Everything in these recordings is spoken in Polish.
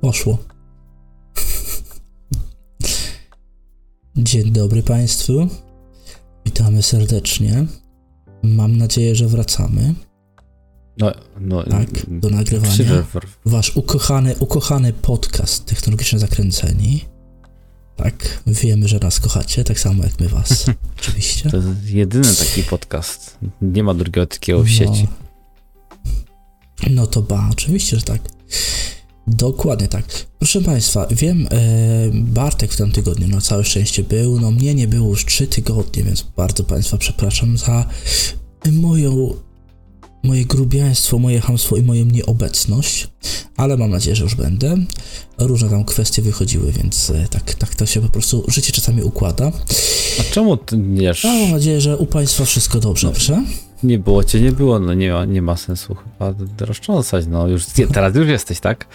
Poszło. Dzień dobry Państwu. Witamy serdecznie. Mam nadzieję, że wracamy. No, no, Tak, do nagrywania. Krzyżer, Wasz ukochany, ukochany podcast Technologicznie Zakręceni. Tak, wiemy, że nas kochacie, tak samo jak my was. Oczywiście. to jest jedyny taki podcast. Nie ma drugiego takiego w sieci. No, no to ba, oczywiście, że tak. Dokładnie tak. Proszę Państwa, wiem, e, Bartek w tym tygodniu na całe szczęście był, no mnie nie było już trzy tygodnie, więc bardzo Państwa przepraszam za moją, moje grubiaństwo, moje hamstwo i moją nieobecność, ale mam nadzieję, że już będę. Różne tam kwestie wychodziły, więc e, tak, tak to się po prostu życie czasami układa. A czemu ty nie, A mam nadzieję, że u Państwa wszystko dobrze, No. proszę. Nie było cię, nie było, no nie ma, nie ma sensu chyba roztrząsać, no już, teraz już jesteś, tak?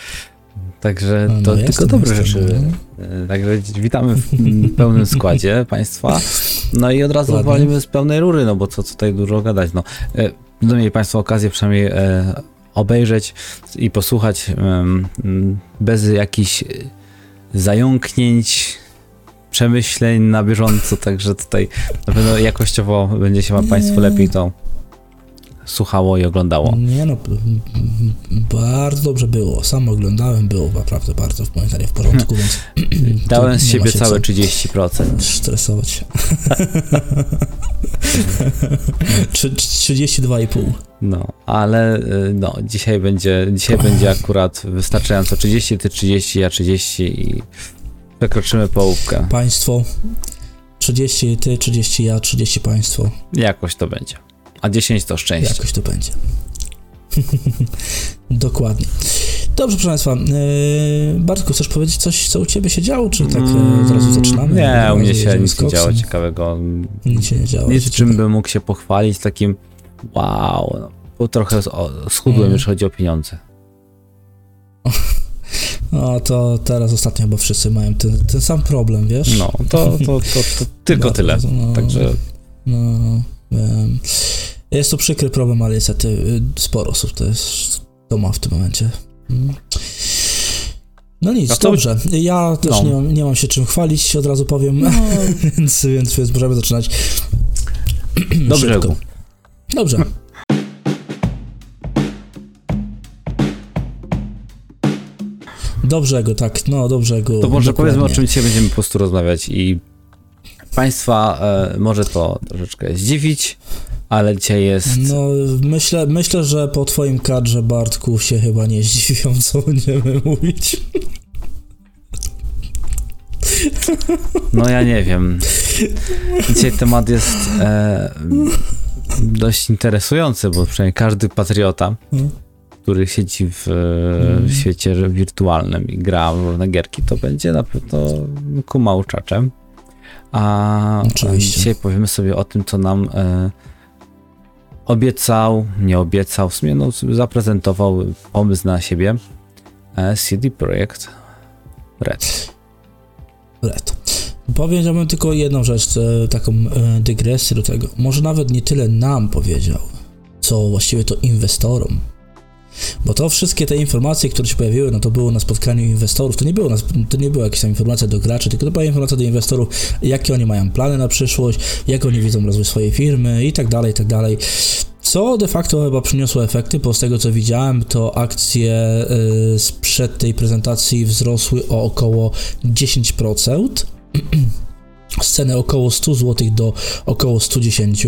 Także No, to no, tylko dobre rzeczy. no. E, Także witamy w pełnym składzie państwa. No i od razu Ładnie. walimy z pełnej rury, no bo co tutaj dużo gadać. No, e, będą mieli państwo okazję przynajmniej e, obejrzeć i posłuchać bez jakichś zająknięć, przemyśleń na bieżąco, także tutaj na pewno jakościowo będzie się wam państwu lepiej to słuchało i oglądało. Nie no, bardzo dobrze było. Sam oglądałem, było naprawdę bardzo w moim zdaniu w porządku, więc tu Dałem z siebie całe co 30%. stresować się. Trzy- 32,5. No, ale y, no, dzisiaj będzie, dzisiaj będzie akurat wystarczająco 30, ty 30, ja 30 i przekroczymy połówkę. Państwo 30 ty, 30 ja, 30 państwo. Jakoś to będzie. A 10 to szczęście. Jakoś to będzie. Dokładnie. Dobrze, proszę Państwa. Yy, Bartku, chcesz powiedzieć coś, co u Ciebie się działo, czy tak Mm, yy, zaraz zaczynamy? Nie, u mnie się nic nie działo ciekawego. Nic się nie działo. Nic, czym bym mógł się pochwalić, takim wow, no, bo trochę schudłem, Mm. jeśli chodzi o pieniądze. No to teraz ostatnio chyba wszyscy mają ten, ten sam problem, wiesz? No, to, to, to, to tylko tyle. Bardzo, no. Także No, wiem. Jest to przykry problem, ale niestety y, sporo osób to jest, to ma w tym momencie. Mm. No nic, A to- dobrze. Ja też No. nie, mam, nie mam się czym chwalić, od razu powiem, więc, więc, więc możemy zaczynać. do szybko. Dobrze. Dobrze go, tak, no dobrze go. To może powiedzmy, o dokładnie. czym dzisiaj będziemy po prostu rozmawiać i Państwa e, może to troszeczkę zdziwić, ale dzisiaj jest... No, myślę, myślę, że po twoim kadrze, Bartku, się chyba nie zdziwią, co będziemy mówić. No ja nie wiem. Dzisiaj temat jest e, dość interesujący, bo przynajmniej każdy patriota, Mm. który siedzi w, e, w świecie wirtualnym i gra w różne gierki, to będzie na pewno kumał czaczem. A Oczywiście. dzisiaj powiemy sobie o tym, co nam e, obiecał, nie obiecał, w sumie no, zaprezentował pomysł na siebie e, CD Projekt Red. Red. Powiedziałbym tylko jedną rzecz, e, taką e, dygresję do tego. Może nawet nie tyle nam powiedział, co właściwie to inwestorom. Bo to wszystkie te informacje, które się pojawiły, no to było na spotkaniu inwestorów. To nie było, to nie była jakaś tam informacja do graczy, tylko to była informacja do inwestorów, jakie oni mają plany na przyszłość, jak oni widzą rozwój swojej firmy i tak dalej, i tak dalej. Co de facto chyba przyniosło efekty, bo z tego co widziałem, to akcje y, sprzed tej prezentacji wzrosły o około 10%. Z ceny około 100 zł do około 110.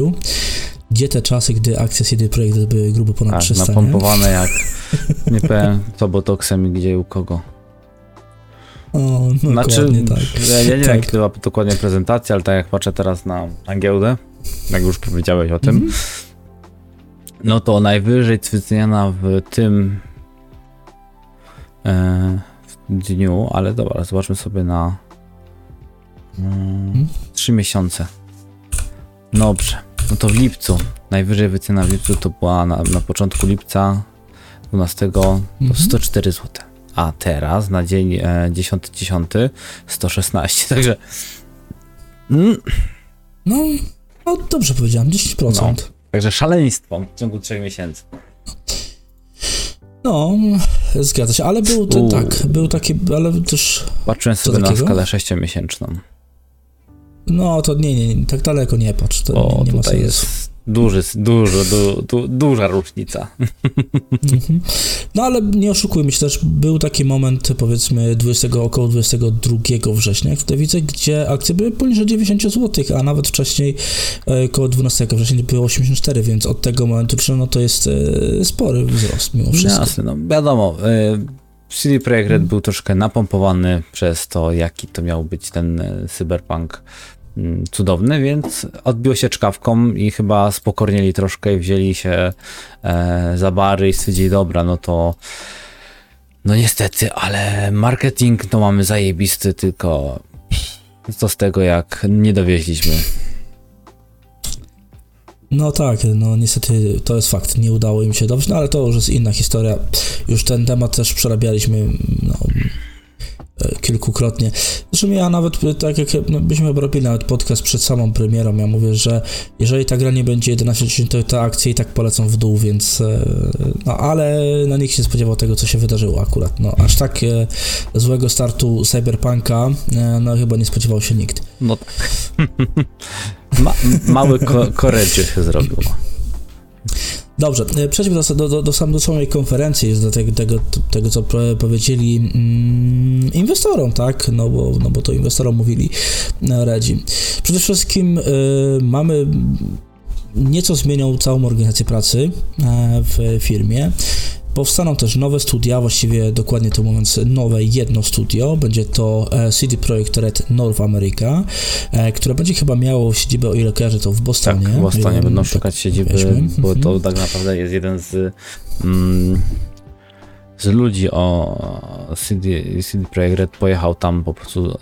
Gdzie te czasy, gdy akcje CD Projekt były grubo ponad Tak, 300, nie? napompowane jak, nie powiem co botoksem i gdzie i u kogo. O, no Znaczy, tak. ja, ja nie wiem Tak. jak to była dokładnie prezentacja, ale tak jak patrzę teraz na, na giełdę, jak już powiedziałeś o tym, Mhm. no to najwyżej wyceniana w tym e, w dniu, ale dobra, zobaczmy sobie na mm, 3 miesiące. Dobrze, no to w lipcu, najwyżej wycena w lipcu to była na, na początku lipca 12 to Mhm. 104 zł. A teraz na dzień e, 10-10 116, także mm, No, no dobrze powiedziałem, 10%. No. Także szaleństwo w ciągu 3 miesięcy. No, Zgadza się, ale był U. tak, był taki, ale też, Patrzyłem sobie na skalę sześciomiesięczną. No to nie, nie, tak daleko nie patrz, to O, nie, nie tutaj jest duży, dużo, du, du, duża różnica. Mhm. No ale nie oszukujmy się też, był taki moment powiedzmy 20, około 22 września, tutaj widzę, gdzie akcje były poniżej 90 zł, a nawet wcześniej e, około 12 września było 84, więc od tego momentu no to jest e, spory wzrost mimo wszystko. Jasne, no wiadomo. CD Projekt Red był troszkę napompowany przez to, jaki to miał być ten cyberpunk cudowny, więc odbiło się czkawką i chyba spokornieli troszkę i wzięli się e, za bary i stwierdzili, dobra, no to no niestety, ale marketing to mamy zajebisty, tylko co z tego, jak nie dowieźliśmy. No tak, no niestety to jest fakt, nie udało im się dobrze, no ale to już jest inna historia. Już ten temat też przerabialiśmy no, kilkukrotnie. Zresztą ja nawet, e, tak jak no, byśmy robili nawet podcast przed samą premierą, ja mówię, że jeżeli ta gra nie będzie 11 to te akcje i tak polecą w dół, więc e, no ale no, nikt się nie spodziewał tego, co się wydarzyło akurat. No aż tak e, złego startu Cyberpunka, e, no chyba nie spodziewał się nikt. No tak. Ma, mały ko- koredzie się zrobiło. Dobrze, e, przejdźmy do, do, do, do, sam, do samej konferencji, do tego, tego, tego co powiedzieli mm, inwestorom, tak? No bo, no bo to inwestorom mówili e, Redzi. Przede wszystkim e, mamy nieco zmienią całą organizację pracy w firmie. Powstaną też nowe studia, właściwie dokładnie to mówiąc, nowe jedno studio. Będzie to e, CD Projekt Red North America, e, które będzie chyba miało siedzibę, o ile kojarzę, to w Bostonie. Tak, w Bostonie ile będą tak szukać siedziby, bo to Mhm. tak naprawdę jest jeden z, mm, z ludzi o CD, CD Projekt Red pojechał tam po prostu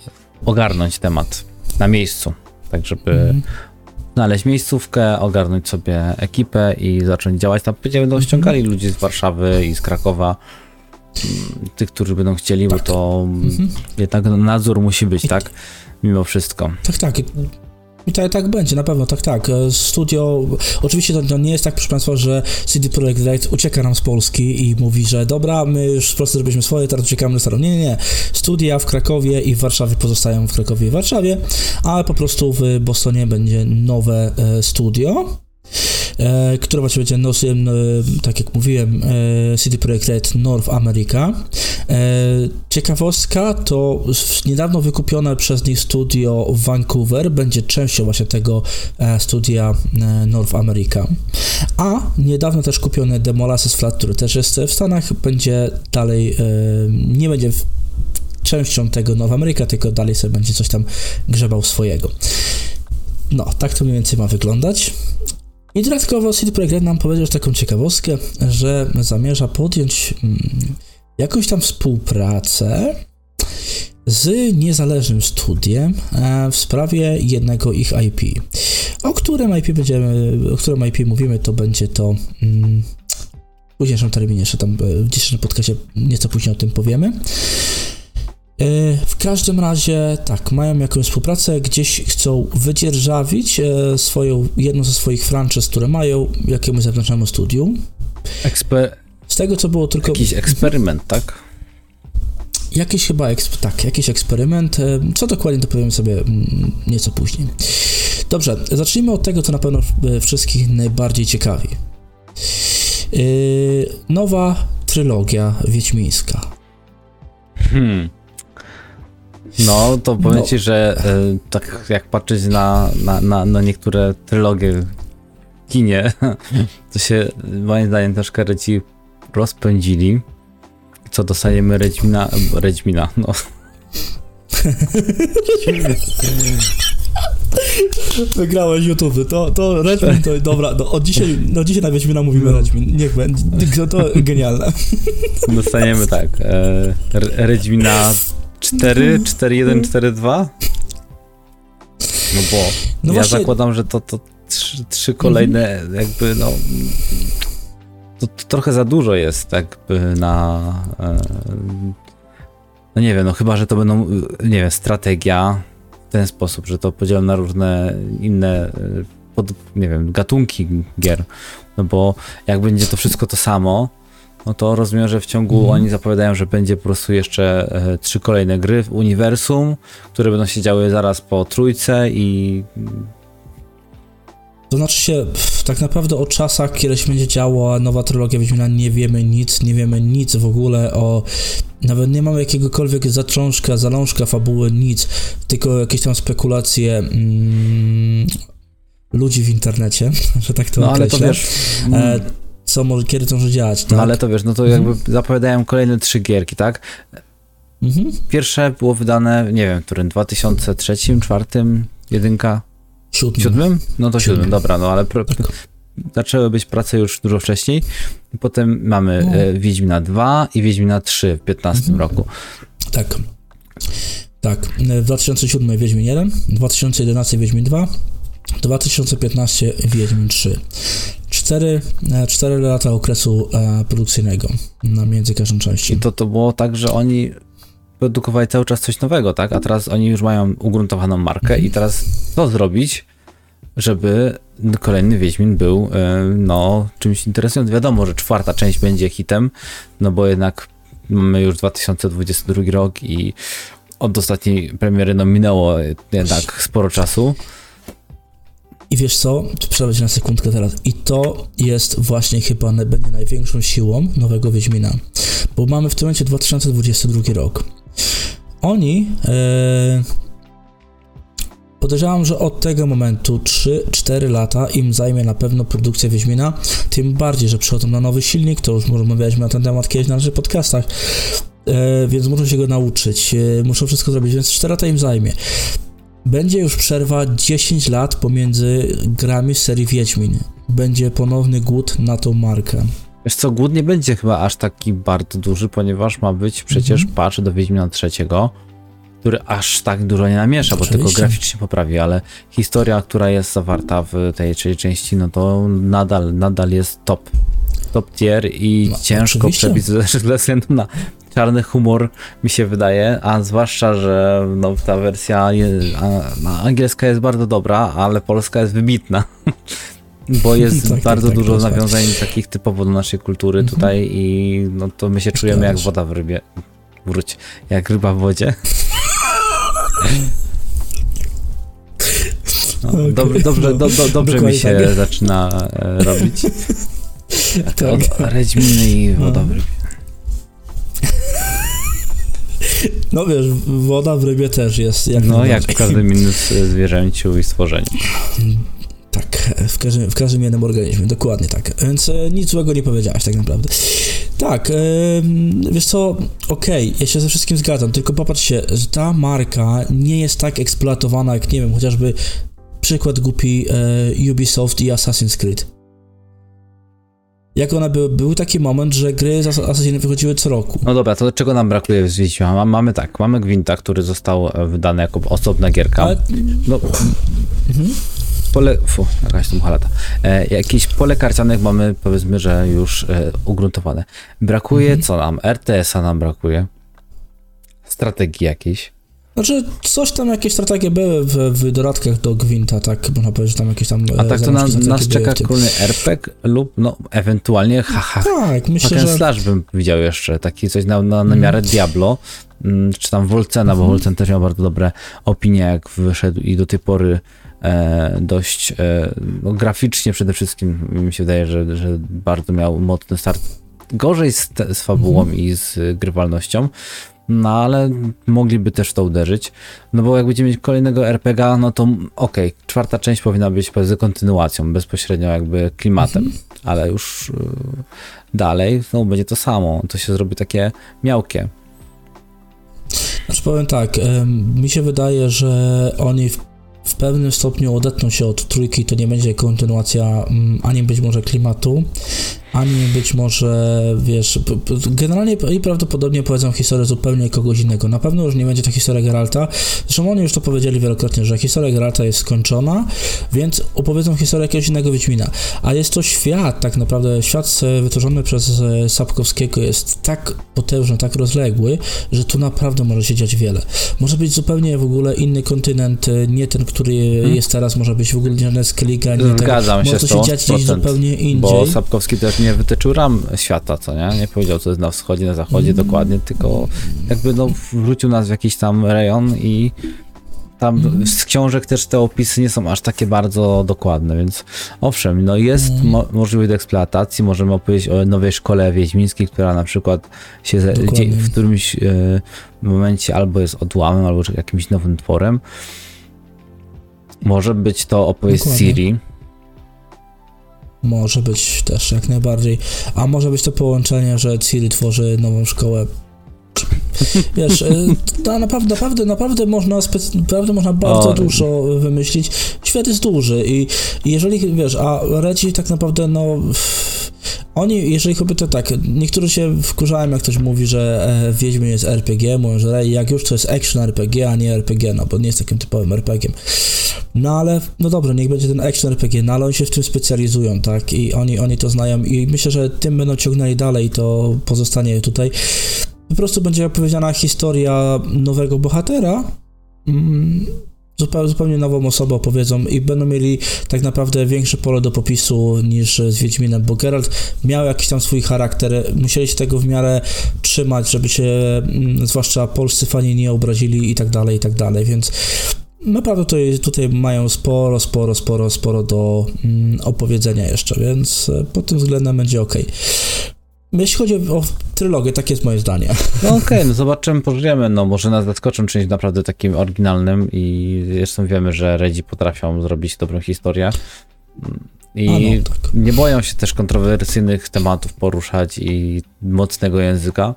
ogarnąć temat na miejscu, tak żeby Mhm. Znaleźć miejscówkę, ogarnąć sobie ekipę i zacząć działać tam. Będą Mhm. ściągali ludzi z Warszawy i z Krakowa, mm, tych, którzy będą chcieli, bo to Mhm. jednak nadzór musi być, tak? Mimo wszystko. Tak, tak. I tak, tak będzie, na pewno, tak, tak. E, Studio, oczywiście to, to nie jest tak, proszę Państwa, że CD Projekt Red ucieka nam z Polski i mówi, że dobra, my już po prostu zrobiliśmy swoje, teraz uciekamy do starą. Nie, nie, nie. Studia w Krakowie i w Warszawie pozostają w Krakowie i Warszawie, ale po prostu w Bostonie będzie nowe e, studio. E, które właśnie będzie nosem, e, tak jak mówiłem, e, CD Projekt Red North America. E, ciekawostka to niedawno wykupione przez nich studio w Vancouver będzie częścią właśnie tego e, studia e, North America. A niedawno też kupione The Molasses Flat, który też jest w Stanach, będzie dalej, nie będzie w, częścią tego North America, tylko dalej sobie będzie coś tam grzebał swojego. No, tak to mniej więcej ma wyglądać. I dodatkowo CD Projekt nam powiedział taką ciekawostkę, że zamierza podjąć mm, jakąś tam współpracę z niezależnym studiem e, w sprawie jednego ich IP. O którym IP będziemy, o którym IP mówimy, to będzie to mm, w późniejszym terminie, jeszcze tam e, w dzisiejszym podcastie nieco później o tym powiemy. E, W każdym razie, tak, mają jakąś współpracę, gdzieś chcą wydzierżawić e, swoją, jedną ze swoich franczyz, które mają jakiemuś zewnętrznemu studium. Eksper- Z tego, co było tylko... jakiś eksperyment, tak? Jakiś chyba, eksp- tak, jakiś eksperyment. e, Co dokładnie, to powiem sobie mm, nieco później. Dobrze, zacznijmy od tego, co na pewno wszystkich najbardziej ciekawi. Nowa trylogia wiedźmińska. Hmm. No, to powiem No. ci, że e, tak jak patrzeć na, na, na, na niektóre trylogie w kinie, to się moim zdaniem troszkę Redzi rozpędzili. Co dostajemy Redźmina, Redźmina, no. Wygrałeś YouTube, to, to Redmin to dobra, no, od dzisiaj, no dzisiaj na Wiedźmina mówimy Redmin, niech będzie, to, genialne. Dostaniemy tak, e, Redźmina 4, 4, 1, 4, 2. No bo No ja właśnie- zakładam, że to, to trzy, trzy kolejne jakby no to, to trochę za dużo jest jakby na e, no nie wiem, no chyba, że to będą nie wiem, strategia w ten sposób, że to podzielam na różne inne e, pod, nie wiem, gatunki gier, no bo jak będzie to wszystko to samo, no to rozumiem, że w ciągu Mhm. oni zapowiadają, że będzie po prostu jeszcze e, trzy kolejne gry w uniwersum, które będą się działy zaraz po trójce i To znaczy się, pff, tak naprawdę o czasach, kiedy się będzie działo nowa trylogia Wiedźmina, nie wiemy nic, nie wiemy nic w ogóle o... Nawet nie mamy jakiegokolwiek zaczążka, zalążka fabuły, nic, tylko jakieś tam spekulacje mm, ludzi w internecie, że tak to no ale to określę. wiesz, E, co może, kiedy to może działać, tak? no ale to wiesz, no to Mhm. jakby zapowiadają kolejne trzy gierki, tak? Mhm. Pierwsze było wydane, nie wiem, w którym 2003, 2004, jedynka, Siódmy. siódmym? No to siódmym, Siódmym. dobra, no ale pro, Tak. zaczęły być prace już dużo wcześniej. Potem mamy No. e, Wiedźmina 2 i Wiedźmina 3 w 15 Mhm. roku. Tak. Tak. W 2007 Wiedźmin 1, 2011 Wiedźmin 2, 2015 Wiedźmin 3. Cztery, e, cztery lata okresu e, produkcyjnego na między każdą częścią. I to, to było tak, że oni produkowali cały czas coś nowego, tak? A teraz oni już mają ugruntowaną markę i teraz co zrobić, żeby kolejny Wiedźmin był e, no czymś interesującym. Wiadomo, że czwarta część będzie hitem, no bo jednak mamy już 2022 rok i od ostatniej premiery no minęło jednak sporo czasu. I wiesz co? Przerwę na sekundkę teraz. I to jest właśnie chyba będzie największą siłą nowego Wiedźmina. Bo mamy w tym momencie 2022 rok. Oni e, podejrzewam, że od tego momentu 3-4 lata im zajmie na pewno produkcja Wiedźmina. Tym bardziej, że przychodzą na nowy silnik, to już rozmawialiśmy na ten temat kiedyś na naszych podcastach. E, więc muszą się go nauczyć, e, muszą wszystko zrobić, więc 4 lata im zajmie. Będzie już przerwa 10 lat pomiędzy grami serii Wiedźmin. Będzie ponowny głód na tą markę. Wiesz co, głód nie będzie chyba aż taki bardzo duży, ponieważ ma być przecież Mhm. patch do Wiedźmina trzeciego, który aż tak dużo nie namiesza, bo tylko Oczywiście. graficznie poprawi, ale historia, która jest zawarta w tej trzeciej części, no to nadal, nadal jest top. Top tier i No, ciężko przebić ze względu na czarny humor, mi się wydaje, a zwłaszcza, że no, ta wersja no, angielska jest bardzo dobra, ale polska jest wybitna. Bo jest Tak, tak, bardzo tak, dużo jest nawiązań takich typowo do naszej kultury Mhm. tutaj i no to my się czujemy jak woda w rybie. Wróć, jak ryba w wodzie. No, Okej, dobrze, dobrze, no, do, do, dobrze mi się tak. zaczyna e, robić. Tak. Od Redźminy i woda w No. rybie. No wiesz, woda w rybie też jest. Jak No jak w każdym innym zwierzęciu i stworzeniu. Tak, w każdym, w każdym jednym organizmie, dokładnie tak. Więc e, nic złego nie powiedziałeś tak naprawdę. Tak, em, wiesz co, okej, ja się ze wszystkim zgadzam, tylko popatrzcie, że ta marka nie jest tak eksploatowana jak, nie wiem, chociażby przykład głupi e, Ubisoft i Assassin's Creed. Jak one były, był taki moment, że gry z Ass- Assassina wychodziły co roku. No dobra, to czego nam brakuje z Wiedźmina? Ma- Mamy tak, mamy Gwinta, który został e, wydany jako osobna gierka. Ale, No, mhm. pole, fu, jakaś tu halata. E, jakieś pole karcianek mamy, powiedzmy, że już e, ugruntowane. Brakuje Mhm. co nam? RTS-a nam brakuje. Strategii jakiejś. Znaczy, coś tam, jakieś strategie były w, w dodatkach do Gwinta, tak można powiedzieć, że tam jakieś tam... A e, tak to zalążki na, nas czeka kolejny RPG lub no ewentualnie haha. Tak, myślę, że... slash bym widział jeszcze, taki coś na, na, na miarę Diablo, mm, czy tam Volcena, bo Mhm. Volcen też miał bardzo dobre opinie, jak wyszedł i do tej pory e, dość e, no, graficznie przede wszystkim mi się wydaje, że, że bardzo miał mocny start. Gorzej z, z fabułą Mhm. i z grywalnością, no ale mogliby też to uderzyć, no bo jak będziemy mieć kolejnego RPG, no to okej, czwarta część powinna być powiedzmy kontynuacją, bezpośrednio jakby klimatem, Mhm. ale już y, dalej znowu będzie to samo, to się zrobi takie miałkie. Znaczy powiem tak, mi się wydaje, że oni w, w pewnym stopniu odetną się od trójki, to nie będzie kontynuacja mm, ani być może klimatu, ani być może, wiesz, generalnie i prawdopodobnie powiedzą historię zupełnie kogoś innego. Na pewno już nie będzie to historia Geralta. Zresztą oni już to powiedzieli wielokrotnie, że historia Geralta jest skończona, więc opowiedzą historię jakiegoś innego Wiedźmina. A jest to świat, tak naprawdę, świat e, wytworzony przez e, Sapkowskiego jest tak potężny, tak rozległy, że tu naprawdę może się dziać wiele. Może być zupełnie w ogóle inny kontynent, e, nie ten, który Hmm. jest teraz, może być w ogóle nie Skellige, nie ten. Zgadzam się Może z to się dziać gdzieś 100%, zupełnie indziej. bo Sapkowski też nie nie wytyczył ram świata, co nie? Nie powiedział, co jest na wschodzie, na zachodzie Mm. dokładnie, tylko jakby no wrzucił nas w jakiś tam rejon i tam Mm. z książek też te opisy nie są aż takie bardzo dokładne, więc owszem, no jest Mm. mo możliwość eksploatacji, możemy opowiedzieć o nowej szkole wiedźmińskiej, która na przykład się w którymś e, momencie albo jest odłamem, albo jakimś nowym tworem. Może być to opowieść Dokładnie. Siri, Może być też jak najbardziej. A może być to połączenie, że Ciri tworzy nową szkołę. Wiesz, y, to naprawdę, naprawdę, naprawdę można, naprawdę można bardzo O. dużo wymyślić. Świat jest duży i jeżeli, wiesz, a Redzi tak naprawdę, no... Oni, jeżeli chodzi to tak, niektórzy się wkurzają, jak ktoś mówi, że e, Wiedźmin jest RPG, mówią, że jak już to jest action RPG, a nie RPG, no bo nie jest takim typowym RPG. No ale, no dobrze, niech będzie ten action RPG, no ale oni się w tym specjalizują, tak, i oni, oni to znają i myślę, że tym będą ciągnęli dalej, to pozostanie tutaj. Po prostu będzie opowiedziana historia nowego bohatera, mm, zupełnie, nową osobę opowiedzą i będą mieli tak naprawdę większe pole do popisu niż z Wiedźminem, bo Geralt miał jakiś tam swój charakter, musieli się tego w miarę trzymać, żeby się mm, zwłaszcza polscy fani nie obrazili i tak dalej, i tak dalej, więc naprawdę tutaj, tutaj mają sporo, sporo, sporo, sporo do mm, opowiedzenia jeszcze, więc pod tym względem będzie ok. Jeśli chodzi o trylogię, takie jest moje zdanie. No okej, no zobaczymy, pożyjemy, no może nas zaskoczą czymś naprawdę takim oryginalnym i zresztą wiemy, że Redzi potrafią zrobić dobrą historię i no, tak. nie boją się też kontrowersyjnych tematów poruszać i mocnego języka,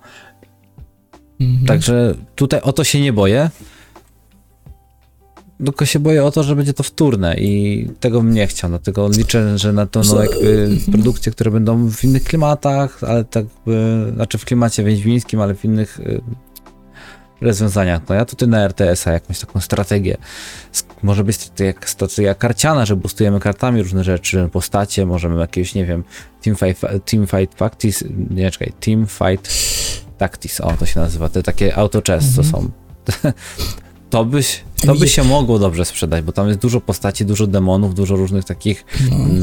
Mhm. także tutaj o to się nie boję, tylko się boję o to, że będzie to wtórne i tego bym nie chciał, dlatego liczę, że na to no jakby produkcje, które będą w innych klimatach, ale tak by, znaczy w klimacie wiedźmińskim, ale w innych y, rozwiązaniach. No ja tutaj na RTS-a jakąś taką strategię. Może być to jak strategia karciana, że boostujemy kartami różne rzeczy, postacie, możemy jakieś, nie wiem, teamfight, teamfight tactics, nie czekaj, teamfight tactics, o to się nazywa, te takie auto chess, co są. To byś, to by się mogło dobrze sprzedać, bo tam jest dużo postaci, dużo demonów, dużo różnych takich, No. mm,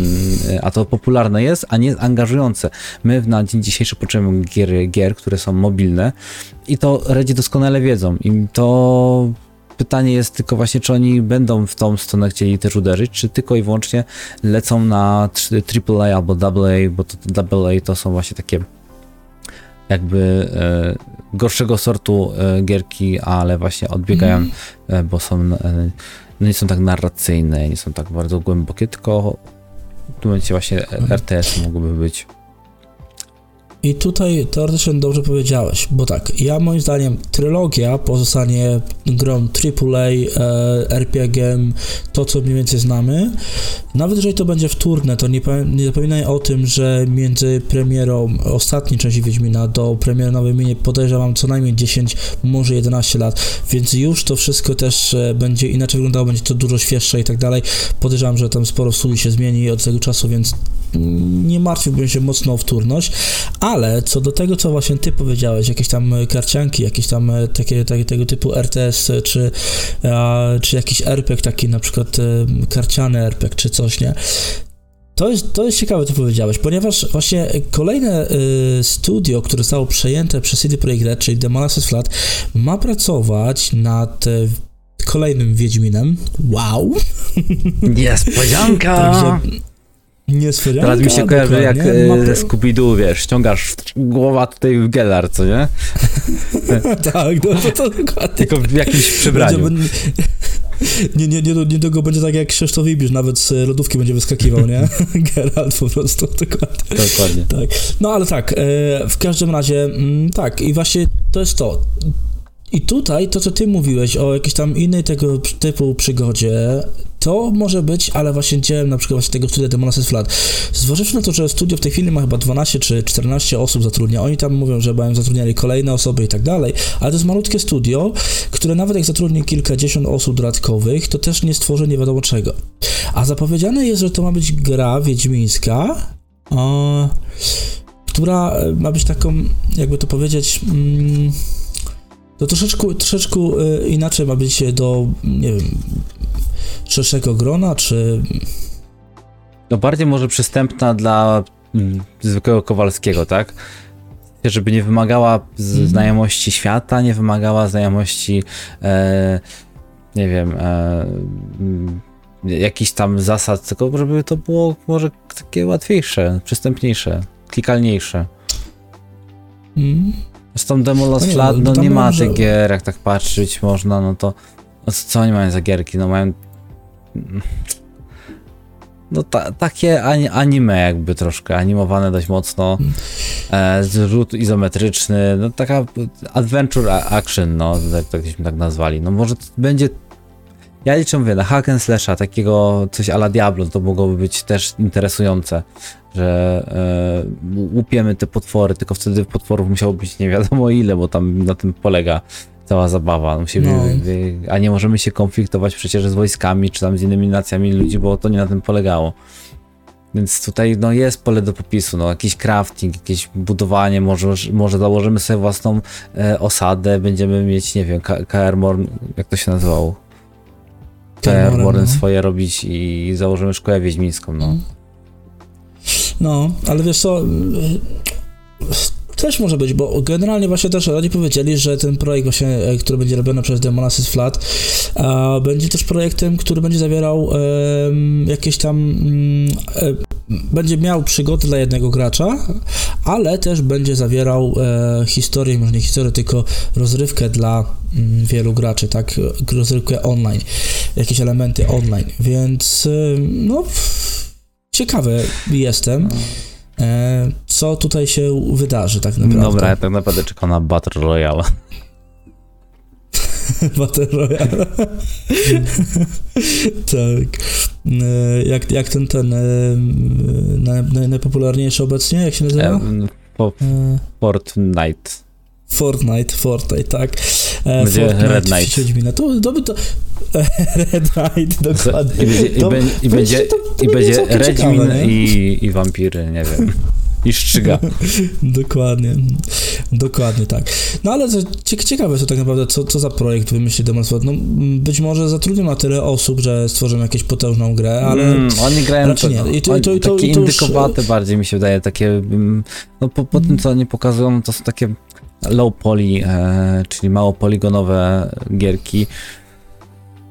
a to popularne jest, a nie angażujące. My na dzień dzisiejszy potrzebujemy gier, gier, które są mobilne i to Redzi doskonale wiedzą. I to pytanie jest tylko właśnie, czy oni będą w tą stronę chcieli też uderzyć, czy tylko i wyłącznie lecą na AAA albo AA, bo to AA to są właśnie takie jakby e, gorszego sortu e, gierki, ale właśnie odbiegają, Mhm. e, bo są no nie są tak narracyjne, nie są tak bardzo głębokie, tylko w tym momencie właśnie RTS mogłyby być. I tutaj teoretycznie dobrze powiedziałeś, bo tak, ja moim zdaniem trylogia pozostanie grą AAA, e, RPG, to co mniej więcej znamy. Nawet jeżeli to będzie wtórne, to nie, nie zapominaj o tym, że między premierą ostatniej części Wiedźmina do premiery nowej minie podejrzewam co najmniej 10, może 11 lat, więc już to wszystko też e, będzie inaczej wyglądało, będzie to dużo świeższe i tak dalej. Podejrzewam, że tam sporo suli się zmieni od tego czasu, więc nie martwiłbym się mocno o wtórność, ale co do tego, co właśnie ty powiedziałeś, jakieś tam e, karcianki, jakieś tam e, takie, takie tego typu RTS, e, czy, czy jakiś RPG taki na przykład karciany RPG, czy coś, nie? To jest, to jest ciekawe, co powiedziałeś, ponieważ właśnie kolejne y, studio, które zostało przejęte przez CD Projekt Red, czyli The Molasses Flat, ma pracować nad y, kolejnym Wiedźminem. Wow! Niespodzianka! Także niespodzianka. Teraz mi się kojarzy jak dokładnie. Ma e, pro- z Scooby-Doo, wiesz, ściągasz głowa tutaj w Gellar, co nie? tak, no to, to dokładnie. Tylko w jakimś przebraniu. Będzie- Nie, nie, nie, niedługo będzie tak jak Krzysztof Ibisz, nawet z lodówki będzie wyskakiwał, nie? Geralt po prostu, dokładnie. Dokładnie. Tak. No ale tak, e, w każdym razie, mm, tak, i właśnie to jest to. I tutaj to, co ty mówiłeś o jakiejś tam innej tego typu przygodzie, to może być, ale właśnie dziełem na przykład tego studia Molasses Flat. Zważywszy na to, że studio w tej chwili ma chyba 12 czy 14 osób zatrudnia, oni tam mówią, że będą zatrudniali kolejne osoby i tak dalej, ale to jest malutkie studio, które nawet jak zatrudni kilkadziesiąt osób dodatkowych, to też nie stworzy nie wiadomo czego. A zapowiedziane jest, że to ma być gra wiedźmińska, a, która e, ma być taką, jakby to powiedzieć, mm, to troszeczkę, troszeczkę e, inaczej ma być do, nie wiem, szerszego grona, czy No bardziej może przystępna dla mm, zwykłego Kowalskiego, tak? Żeby nie wymagała z Mhm. znajomości świata, nie wymagała znajomości, e, nie wiem, e, mm, jakichś tam zasad, tylko żeby to było może takie łatwiejsze, przystępniejsze, klikalniejsze. Mm. Z tą Demo Lost No nie, Flood, no no nie ma może- tych gier, jak tak patrzeć można, no to no co- oni mają za gierki? No mają no ta, takie ani- anime jakby troszkę, animowane dość mocno, e, zrzut izometryczny, no taka adventure action, no tak, tak tak nazwali. No może będzie ja liczę, mówię, na hack and slasha, takiego coś ala Diablo, to mogłoby być też interesujące, że e, łupiemy te potwory, tylko wtedy potworów musiało być nie wiadomo ile, bo tam na tym polega cała zabawa. Musimy, No. wy- a nie możemy się konfliktować przecież z wojskami, czy tam z innymi nacjami ludzi, bo to nie na tym polegało. Więc tutaj no, jest pole do popisu, no, jakiś crafting, jakieś budowanie, może, może założymy sobie własną e, osadę, będziemy mieć, nie wiem, KR Morn, jak to się nazywało? KR Kaer Morn no. swoje robić i założymy szkołę wiedźmińską, no. No, ale wiesz co, też może być, bo generalnie właśnie też oni powiedzieli, że ten projekt właśnie, e, który będzie robiony przez Demonasis Flat, a, będzie też projektem, który będzie zawierał em, jakieś tam, mm, e, będzie miał przygody dla jednego gracza, ale też będzie zawierał e, historię, może nie historię, tylko rozrywkę dla mm, wielu graczy, tak, rozrywkę online, jakieś elementy online, więc y, no ciekawy jestem, e, co tutaj się wydarzy tak naprawdę. Dobra, ja tak naprawdę czekam na Battle Royale. Battle Royale. tak. E, Jak, jak ten, ten e, naj, naj, najpopularniejszy obecnie, jak się nazywa? E, E, Fortnite. Fortnite, Fortnite, tak. E, Będzie Fortnite Red Knight. Wiedźmina. To, to to... Red Knight, dokładnie. i To- będzie, i będzie, to- to i będzie Redźmin ciekawe, i, i wampiry, nie wiem. I szczyga. Dokładnie, dokładnie tak. No ale ciekawe to tak naprawdę, co, co za projekt wymyśli Demonstrat. No być może zatrudnią na tyle osób, że stworzą jakąś potężną grę, ale Mm, oni grają raczej to, nie. I to- oni, to- i to- takie i to już- indykowate bardziej mi się wydaje, takie mm, no po, po tym co oni pokazują, to są takie low poly, e, czyli mało poligonowe gierki.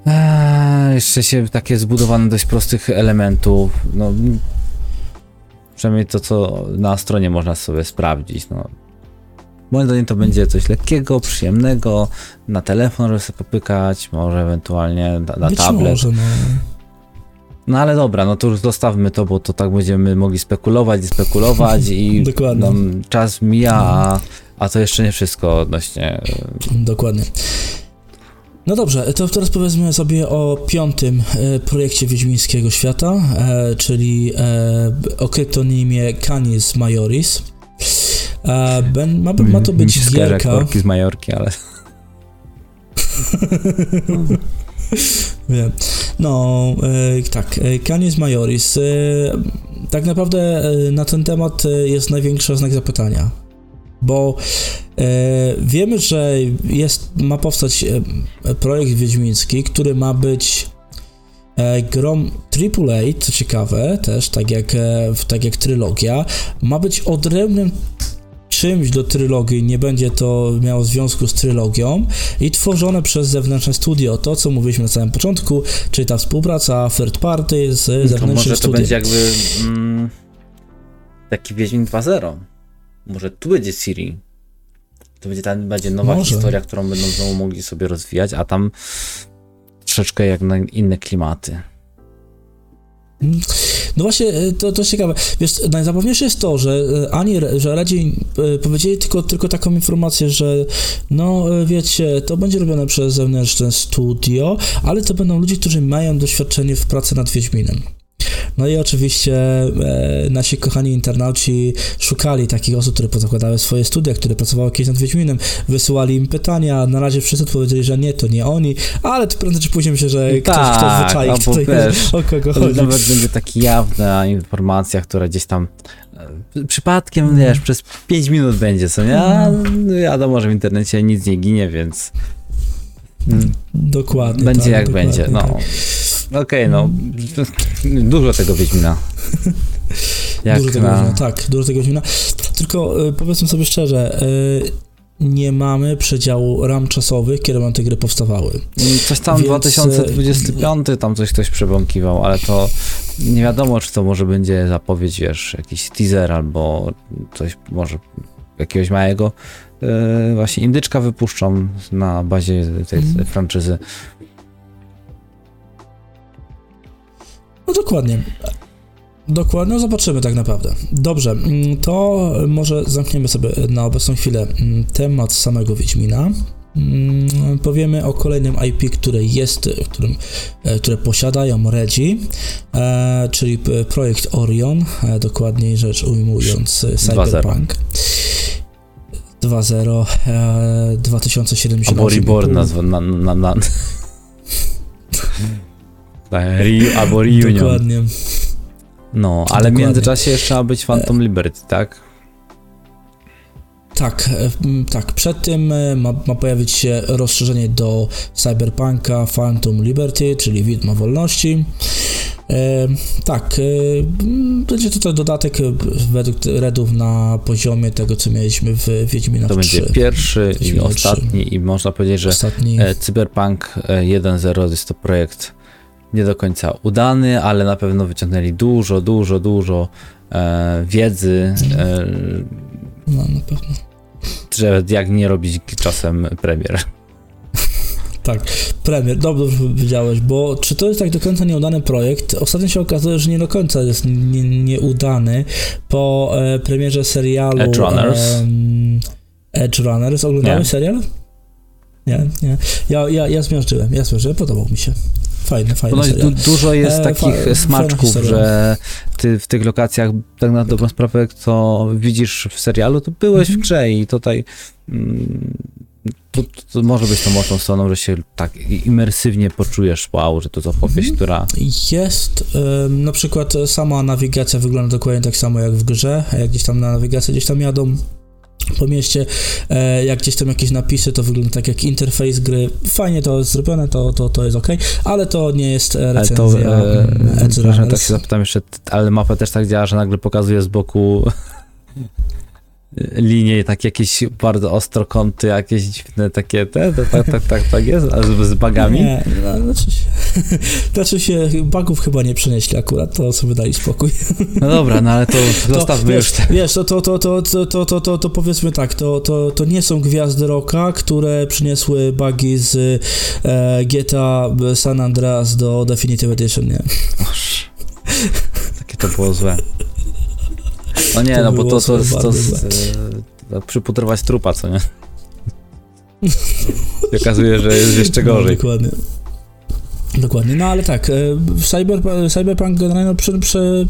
E, jeszcze się takie zbudowane dość prostych elementów, no przynajmniej to co na stronie można sobie sprawdzić, no. Moim zdaniem to będzie coś lekkiego, przyjemnego, na telefon, żeby sobie popykać, może ewentualnie na, na być tablet. może, no. No ale dobra, no to już zostawmy to, bo to tak będziemy mogli spekulować i spekulować i Dokładnie. nam czas mija, a, a to jeszcze nie wszystko odnośnie... e, Dokładnie. No dobrze, to teraz powiedzmy sobie o piątym e, projekcie Wiedźmińskiego Świata, e, czyli e, o kryptonimie Canis Majoris. E, ben, ma, ma to być gierka... orki z Majorki, ale... Wiem. No, e, tak, e, Canis Majoris. E, tak naprawdę e, na ten temat e, jest największy znak zapytania. Bo e, wiemy, że jest, ma powstać e, projekt wiedźmiński, który ma być e, grą AAA, co ciekawe też, tak jak, e, tak jak trylogia, ma być odrębnym czymś do trylogii, nie będzie to miało związku z trylogią i tworzone przez zewnętrzne studio. To, co mówiliśmy na samym początku, czyli ta współpraca third party z To zewnętrznym może to studiem. będzie jakby mm, taki Wiedźmin 2.0. Może tu będzie Siri. To będzie, ta, będzie nowa Może. historia, którą będą znowu mogli sobie rozwijać, a tam troszeczkę jak na inne klimaty. No właśnie, e, to, to ciekawe. Wiesz, najzabawniejsze jest to, że e, ani, że Redzi e, powiedzieli tylko, tylko taką informację, że no wiecie, to będzie robione przez zewnętrzne studio, ale to będą ludzie, którzy mają doświadczenie w pracy nad Wiedźminem. No i oczywiście e, nasi kochani internauci szukali takich osób, które pozakładały swoje studia, które pracowały kiedyś nad Wiedźminem, wysyłali im pytania, na razie wszyscy odpowiedzieli, że nie, to nie oni, ale to prędzej czy później myślę, że ktoś, Tak, ktoś wyczaił albo tutaj, wiesz, o kogo chodzi. nawet będzie taki jawna informacja, która gdzieś tam e, przypadkiem, wiesz, przez 5 minut będzie, co nie? A no wiadomo, że w internecie nic nie ginie, więc mm, Dokładnie. będzie tak, jak dokładnie, będzie. No. tak. Okej, no. Dużo tego Wiedźmina. Jak dużo tego na... weźmiemy, tak, dużo tego weźmiemy. Tylko y, powiedzmy sobie szczerze, y, nie mamy przedziału ram czasowych, kiedy nam te gry powstawały. Coś tam Więc, 2025, tam coś ktoś przebąkiwał, ale to nie wiadomo, czy to może będzie zapowiedź, wiesz, jakiś teaser albo coś może jakiegoś małego właśnie indyczka wypuszczą na bazie tej Mhm. franczyzy. No dokładnie. Dokładnie, no zobaczymy tak naprawdę. Dobrze, mm, to może zamkniemy sobie na obecną chwilę mm, temat samego Wiedźmina. Mm, Powiemy o kolejnym IP, które jest, którym, e, które posiadają Regi, e, czyli projekt Orion, e, dokładniej rzecz ujmując e, Cyberpunk 2.0 e, 2078. Albo Reborn nazwa, na, na, na. Re, albo Reunion. Dokładnie. No, ale w Dokładnie. międzyczasie jeszcze ma być Phantom Liberty, tak? Tak, e, tak. Przed tym e, ma, ma pojawić się rozszerzenie do Cyberpunka Phantom Liberty, czyli Widma Wolności. E, tak, e, będzie to dodatek e, według redów na poziomie tego, co mieliśmy w Wiedźmina To 3. będzie pierwszy i ostatni i można powiedzieć, że Ostatni. Cyberpunk e, 1.0 jest to projekt nie do końca udany, ale na pewno wyciągnęli dużo, dużo, dużo e, wiedzy, e, No, na pewno. że jak nie robić czasem premier. Tak, premier, dobrze powiedziałeś, bo czy to jest tak do końca nieudany projekt? Ostatnio się okazuje, że nie do końca jest nie- nieudany. Po e, premierze serialu Edge Runners? em, Edge Runners, oglądałeś Nie. serial? Nie, nie. Ja, ja, ja zmiażdżyłem, ja zmiażdżyłem, podobał mi się. Fajny, fajny Ponoć serial. du dużo jest E, takich fa- smaczków, że ty w tych lokacjach, tak na dobrą sprawę, co widzisz w serialu, to byłeś w Mhm. grze i tutaj mm, to, to może być tą mocną stroną, że się tak imersywnie poczujesz, wow, że to jest opowieść, Mhm. która Jest, na przykład sama nawigacja wygląda dokładnie tak samo jak w grze, jak gdzieś tam na nawigacji gdzieś tam jadą po mieście, e, jak gdzieś tam jakieś napisy, to wygląda tak jak interfejs gry. Fajnie to jest zrobione, to, to, to jest ok, ale to nie jest e, Ale recenzja to, e, Edge przepraszam, tak się zapytam jeszcze, ale mapa też tak działa, że nagle pokazuje z boku linie, tak jakieś bardzo ostrokąty, jakieś dziwne takie, te, to, tak, tak, tak, tak jest, a z, z bagami? Nie, no, znaczy się, znaczy się bugów chyba nie przynieśli akurat, to sobie dali spokój. No dobra, no ale to zostawmy wiesz, już. Wiesz, to, to, to, to, to, to, to, to, to powiedzmy tak, to, to, to nie są gwiazdy rocka, które przyniosły bugi z e, GTA San Andreas do Definitive Edition, nie? Oż, Takie to było złe. No nie, To no bo to, to, to, to, złe. e, to przypudrować trupa, co nie? I okazuje, że jest jeszcze No, gorzej. dokładnie. Dokładnie, no ale tak, e, Cyber, Cyberpunk generalnie no, prze, prze,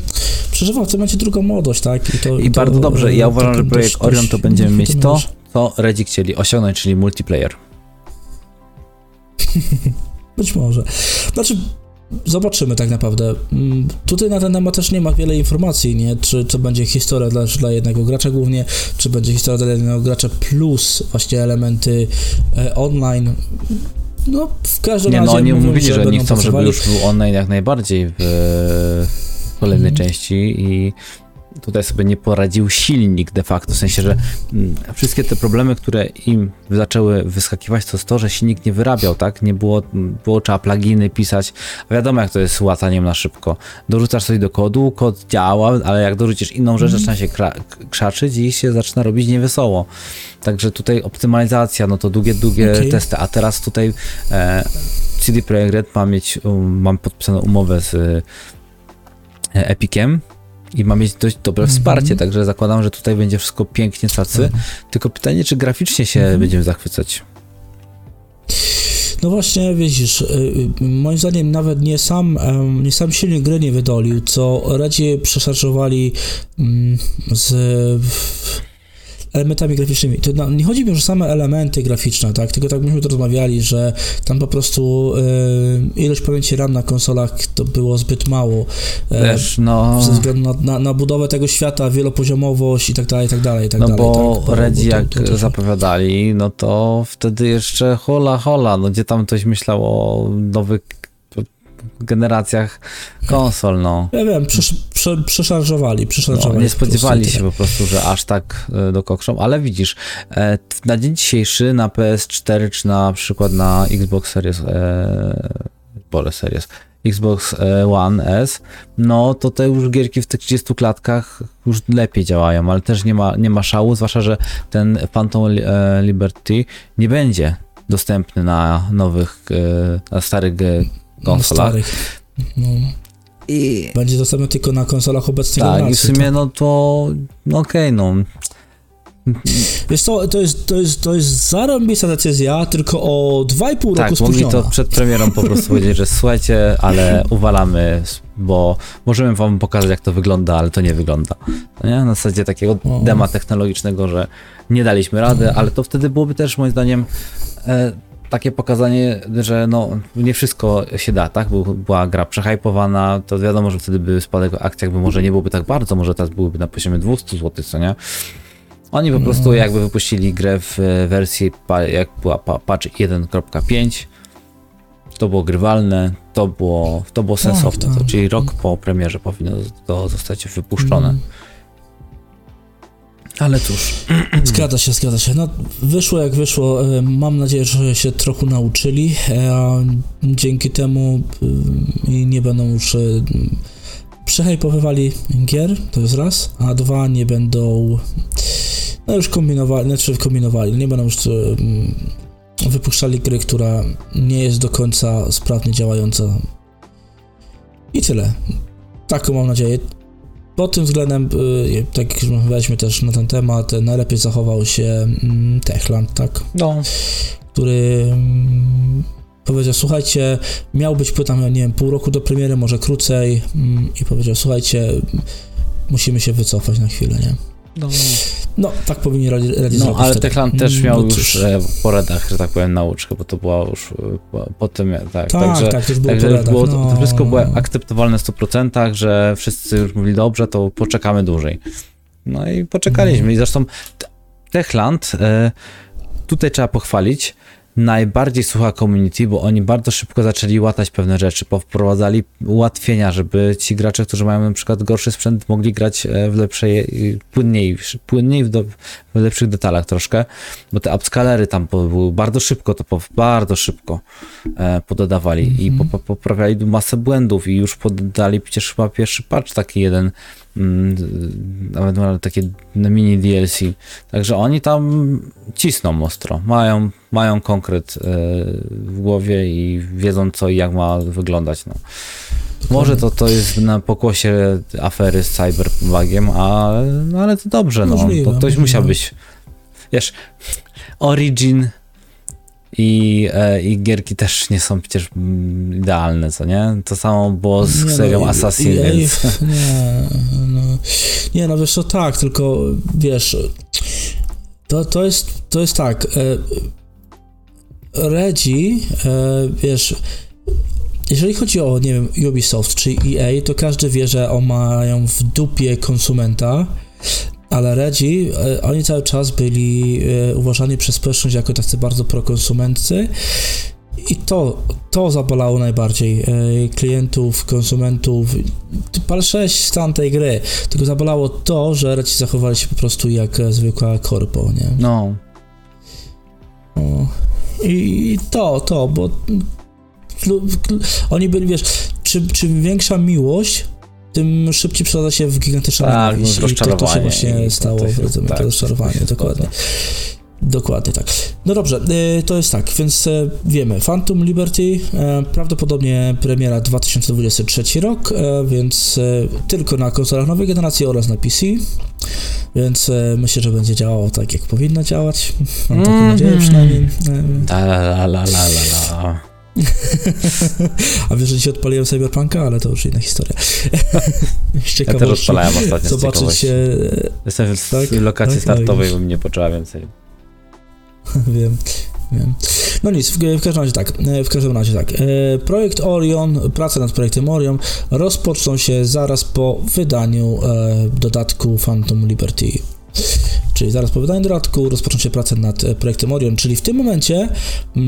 przeżywa w tym momencie drugą młodość, tak? to, I to, bardzo dobrze. Ja e, uważam, że projekt dość- Orion to będziemy mieć to, co Redzi chcieli osiągnąć, czyli multiplayer. Być może. Znaczy, zobaczymy tak naprawdę. Mm, Tutaj na ten temat też nie ma wiele informacji, nie? Czy to będzie historia dla, dla jednego gracza głównie, czy będzie historia dla jednego gracza plus właśnie elementy e, online. No, w każdym Nie, razie no oni mówią, mówili, że będą nie chcą, żeby pracowali. już był online jak najbardziej w e, kolejnej Mhm. części i tutaj sobie nie poradził silnik de facto, w sensie, że mm, wszystkie te problemy, które im zaczęły wyskakiwać, to to, że silnik nie wyrabiał, tak? Nie było, było trzeba pluginy pisać, wiadomo jak to jest łataniem na szybko. Dorzucasz coś do kodu, kod działa, ale jak dorzucisz inną rzecz, Mhm. zaczyna się krzaczyć i się zaczyna robić niewesoło. Także tutaj optymalizacja, no to długie, długie Okej. testy, a teraz tutaj e, CD Projekt Red ma mieć, um, mam podpisaną umowę z e, Epiciem i ma mieć dość dobre Mhm. wsparcie, także zakładam, że tutaj będzie wszystko pięknie cacy. Tylko pytanie, czy graficznie się Mhm. będziemy zachwycać? No właśnie, widzisz, y, y, moim zdaniem nawet nie sam, nie sam silnik gry nie wydolił, co raczej przeszarżowali mm, z elementami graficznymi. To nie chodzi mi o same elementy graficzne, tak? Tylko tak myśmy to rozmawiali, że tam po prostu y, ilość pamięci RAM na konsolach to było zbyt mało. e, Też, no, Ze względu na, na, na budowę tego świata, wielopoziomowość i tak dalej, i tak dalej, i tak no dalej. bo tak? Bo- bo to- jak to- to- zapowiadali, no to wtedy jeszcze hola hola, no gdzie tam ktoś myślał o nowych generacjach konsol, no. Ja wiem, przesz, prze, przeszarżowali, przeszarżowali. No, nie spodziewali po się po prostu, że aż tak e, dokokszą, ale widzisz, e, na dzień dzisiejszy na PS4 czy na przykład na Xbox Series, e, Bole Series, Xbox e, One S, no to te już gierki w tych 30 klatkach już lepiej działają, ale też nie ma, nie ma szału, zwłaszcza, że ten Phantom Liberty nie będzie dostępny na nowych, na starych konsolach. No. I Będzie dostępne tylko na konsolach obecnej tak, i w generacji. sumie no to no okej, no Wiesz co, to jest, to jest, to jest zarąbista decyzja, tylko o 2,5 roku Tak, mogli spóźniona. to przed premierą po prostu powiedzieć, że słuchajcie, ale uwalamy, bo możemy wam pokazać, jak to wygląda, ale to nie wygląda. No nie? Na zasadzie takiego O. dema technologicznego, że nie daliśmy rady, ale to wtedy byłoby też moim zdaniem e, takie pokazanie, że no nie wszystko się da, tak? Był, była gra przehypowana, to wiadomo, że wtedy by spadek w akcjach by może nie byłoby tak bardzo, może teraz byłyby na poziomie 200 zł, co nie? Oni po prostu jakby wypuścili grę w e, wersji, jak była pa- patch 1.5, to było grywalne, to było, to było sensowne, tak. to, czyli rok po premierze powinno to zostać wypuszczone. Ale cóż, Zgadza się, zgadza się. No, wyszło jak wyszło. E, Mam nadzieję, że się trochę nauczyli, e, dzięki temu e, nie będą już przehejpowywali gier, to jest raz, a dwa, nie będą no już kombinowali, znaczy kombinowali, nie będą już wypuszczali gry, która nie jest do końca sprawnie działająca. I tyle. Taką mam nadzieję. Pod tym względem, y, tak jak rozmawialiśmy też na ten temat, najlepiej zachował się mm, Techland, tak? no, Który mm, powiedział, słuchajcie, miał być płyta, nie wiem, pół roku do premiery, może krócej mm, i powiedział, słuchajcie, musimy się wycofać na chwilę, nie? No, No, tak powinni radzi, radzić no zrobić ale. Techland też Mm, miał no już e, po redach, że tak powiem, nauczkę, bo to była już e, po, po tym, tak, Tak, także, tak, to już było Także no. to wszystko było akceptowalne w 100%, że wszyscy już mówili dobrze, to poczekamy dłużej. No i poczekaliśmy. I zresztą Te- Techland, e, tutaj trzeba pochwalić, najbardziej słucha community, bo oni bardzo szybko zaczęli łatać pewne rzeczy, wprowadzali ułatwienia, żeby ci gracze, którzy mają na przykład gorszy sprzęt, mogli grać e, w lepszej, płynniej, płynniej w, do, w lepszych detalach troszkę, bo te upscalery tam były bardzo szybko, to po, bardzo szybko e, pododawali i po, po, poprawiali masę błędów i już podali przecież chyba pierwszy patch taki jeden, mm, nawet takie mini DLC. Także oni tam cisną ostro, mają, mają konkret e, w głowie i wiedzą co i jak ma wyglądać. No. Może to, to jest na pokłosie afery z cyberbugiem, a, no, ale to dobrze, no. Możliwe, To ktoś możliwe. musiał być. Wiesz, Origin i, e, i gierki też nie są przecież mm, idealne, co nie? To samo było z Nie, serią no, Assassin, i- więc... Nie, no, nie, no wiesz, to tak, tylko wiesz, to, to, jest, to jest tak, e, e, wiesz, jeżeli chodzi o, nie wiem, Ubisoft czy EA, to każdy wie, że o mają w dupie konsumenta, ale Redzi, e, oni cały czas byli e, uważani przez społeczność jako tacy bardzo prokonsumentcy i to, to zabolało najbardziej e, klientów, konsumentów, pal 6 stan tej gry, tylko zabolało to, że Redzi zachowali się po prostu jak zwykła korpo, nie? No, O. I, to, to, bo lu- oni byli, wiesz, czym, czym większa miłość, tym szybciej przesadza się w gigantyczną Tak, nienawiść. no, I to, to się rozczarowanie właśnie stało, to się- rozumiem, tak, to rozczarowanie, się dokładnie. Dokładnie tak. No dobrze, y, to jest tak, więc e, wiemy, Phantom Liberty, e, prawdopodobnie premiera 2023 rok, e, więc tylko na konsolach nowej generacji oraz na PC, więc myślę, że będzie działało tak, jak powinno działać. Mam taką Mhm. nadzieję przynajmniej. E, la la la la la la la. A wiesz, że dzisiaj odpaliłem Cyberpunka, ale to już inna historia. Z Ja też odpalałem ostatnio Zobaczyć się... Jestem w Tak? lokacji Tak, startowej, tak. bym nie potrzeba więcej. Wiem, wiem. No nic, w, w każdym razie tak, e, w każdym razie tak. E, Projekt Orion, prace nad projektem Orion rozpoczną się zaraz po wydaniu e, dodatku Phantom Liberty. Czyli zaraz po wydaniu dodatku rozpoczną się prace nad e, projektem Orion, czyli w tym momencie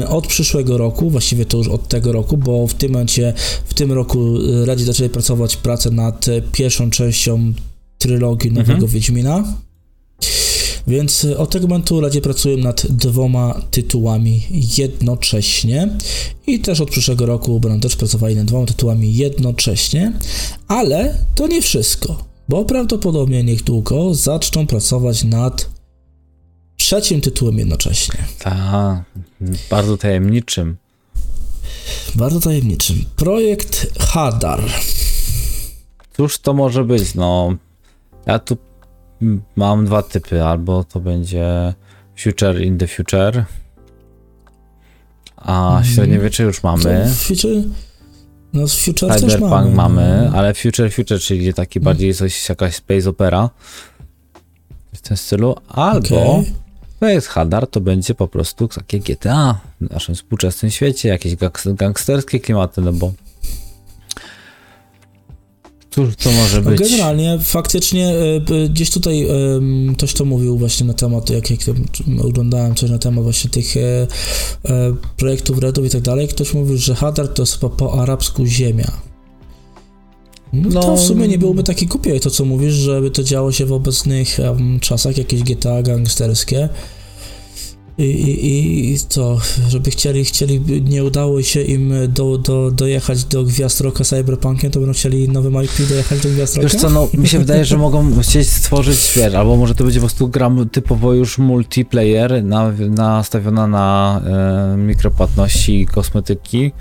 od przyszłego roku, właściwie to już od tego roku, bo w tym momencie, w tym roku Radzi zaczęli pracować pracę nad pierwszą częścią trylogii nowego mhm. Wiedźmina. Więc od tego momentu Radzie pracują nad dwoma tytułami jednocześnie i też od przyszłego roku będą też pracowali nad dwoma tytułami jednocześnie, ale to nie wszystko, bo prawdopodobnie niedługo zaczną pracować nad trzecim tytułem jednocześnie. Tak, bardzo tajemniczym. Bardzo tajemniczym. Projekt Hadar. Cóż to może być? No, ja tu mam dwa typy. Albo to będzie Future in the Future, a mm. średniowiecze już mamy. Future, no z Future Cyberpunk mamy. mamy, ale Future Future, czyli taki mm. bardziej coś, jakaś space opera w tym stylu. Albo okay. to jest Hadar, to będzie po prostu takie GTA w naszym współczesnym świecie, jakieś gangsterskie klimaty, no bo Cóż to może no, być? Generalnie, faktycznie e, gdzieś tutaj ktoś to mówił właśnie na temat, jak, jak oglądałem coś na temat właśnie tych e, e, projektów Redów i tak dalej, ktoś mówił, że Hadar to jest po arabsku ziemia. No, no, to w sumie nie byłoby takie głupie to, co mówisz, żeby to działo się w obecnych um, czasach, jakieś GTA gangsterskie. I, i, I co, żeby chcieli, chcieli, nie udało się im do, do, dojechać do Gwiazd Rocka Cyberpunkiem, to będą chcieli nowym IP dojechać do Gwiazd Rocka? Wiesz co, no mi się wydaje, że mogą chcieć stworzyć, wiesz, albo może to będzie po prostu gra typowo już multiplayer, na, nastawiona na e, mikropłatności i kosmetyki,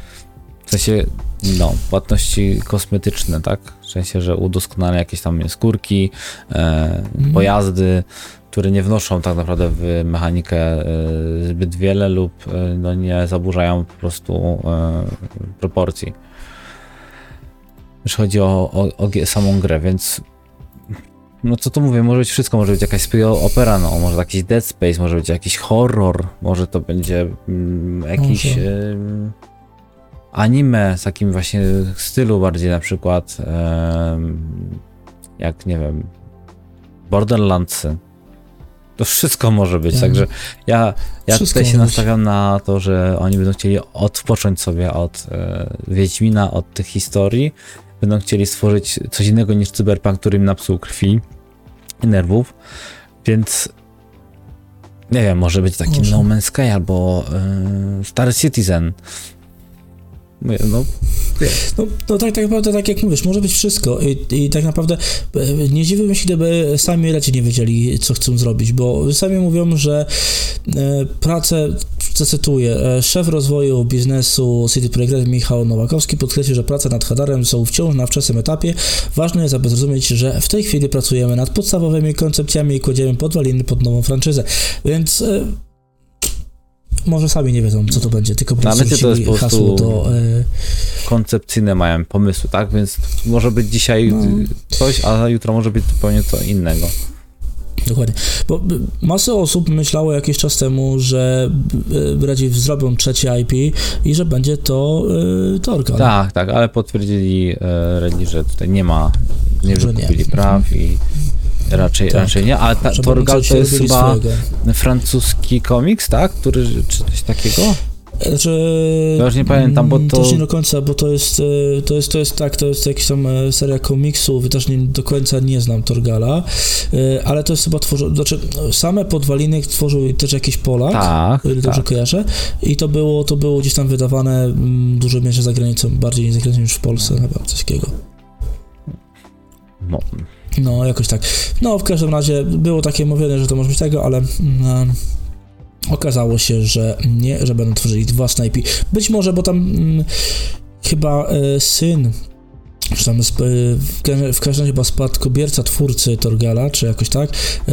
sensie, no, płatności kosmetyczne, tak? W sensie, że udoskonalenia jakieś tam skórki, e, mm. pojazdy, które nie wnoszą tak naprawdę w mechanikę e, zbyt wiele lub e, no, nie zaburzają po prostu e, proporcji. Jeśli chodzi o, o, o samą grę, więc no co tu mówię, może być wszystko, może być jakaś opera, no, może jakiś Dead Space, może być jakiś horror, może to będzie mm, jakiś y, anime z takim właśnie stylu bardziej na przykład y, jak nie wiem Borderlandsy. To wszystko może być, ja. także ja, ja tutaj się nastawiam na to, że oni będą chcieli odpocząć sobie od e, Wiedźmina, od tych historii, będą chcieli stworzyć coś innego niż cyberpunk, który im napsuł krwi i nerwów, więc nie wiem, może być taki może. No Man's Sky albo e, Star Citizen, no, no, no tak, tak naprawdę, tak jak mówisz, może być wszystko i, i tak naprawdę e, nie dziwiłbym się, gdyby sami leci nie wiedzieli, co chcą zrobić, bo sami mówią, że e, pracę, zacytuję, e, szef rozwoju biznesu City Projekt Michał Nowakowski podkreślił, że prace nad Hadarem są wciąż na wczesnym etapie. Ważne jest, aby zrozumieć, że w tej chwili pracujemy nad podstawowymi koncepcjami i kładziemy podwaliny pod nową franczyzę, więc e, może sami nie wiedzą, co to będzie, tylko po prostu Nawet to jest po prostu do... E... koncepcyjne mają pomysły, tak? Więc może być dzisiaj no. coś, a jutro może być zupełnie co innego. Dokładnie. Bo masę osób myślało jakiś czas temu, że radziej zrobią trzecie IP i że będzie to y, Torgal. Tak, tak, ale potwierdzili y, Redzi, że tutaj nie ma, nie wykupili praw i Raczej, tak. raczej nie, ale ta, Torgal to jest chyba swojego. francuski komiks, tak? Który, czy coś takiego? Znaczy, ja już nie pamiętam, bo to... Też nie do końca, bo to jest, e, to jest, to jest tak, to jest jakaś tam e, seria komiksów, też nie do końca nie znam Torgala, e, ale to jest chyba tworzył, znaczy same podwaliny tworzył też jakiś Polak, tak, ile dobrze tak. kojarzę, i to było, to było gdzieś tam wydawane mm, dużo mniejsze za granicą, bardziej za granicą niż w Polsce, chyba coś takiego. No, no, jakoś tak. No, w każdym razie było takie mówione, że to może być tego, ale no, okazało się, że nie, że będą tworzyli własne IP. Być może, bo tam mm, chyba e, syn czy tam sp- w każdym razie chyba spadkobierca twórcy Torgala, czy jakoś tak, e,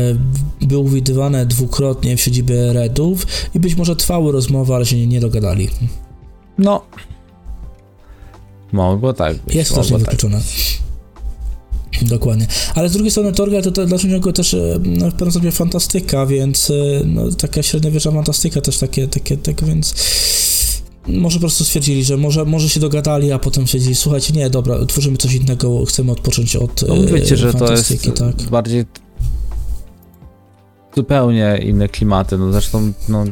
był widywany dwukrotnie w siedzibie Redów i być może trwały rozmowy, ale się nie, nie dogadali. No. Mogło tak być. Jest to też niewykluczone. Tak Dokładnie. Ale z drugiej strony Torgal to, to dla niego też e, no, w pewnym stopniu fantastyka, więc e, no, taka średniowieczna fantastyka też takie, takie, tak więc może po prostu stwierdzili, że może, może się dogadali, a potem stwierdzili, słuchajcie, nie, dobra, tworzymy coś innego, chcemy odpocząć od no, wiecie, że to jest tak. bardziej zupełnie inne klimaty. No zresztą no,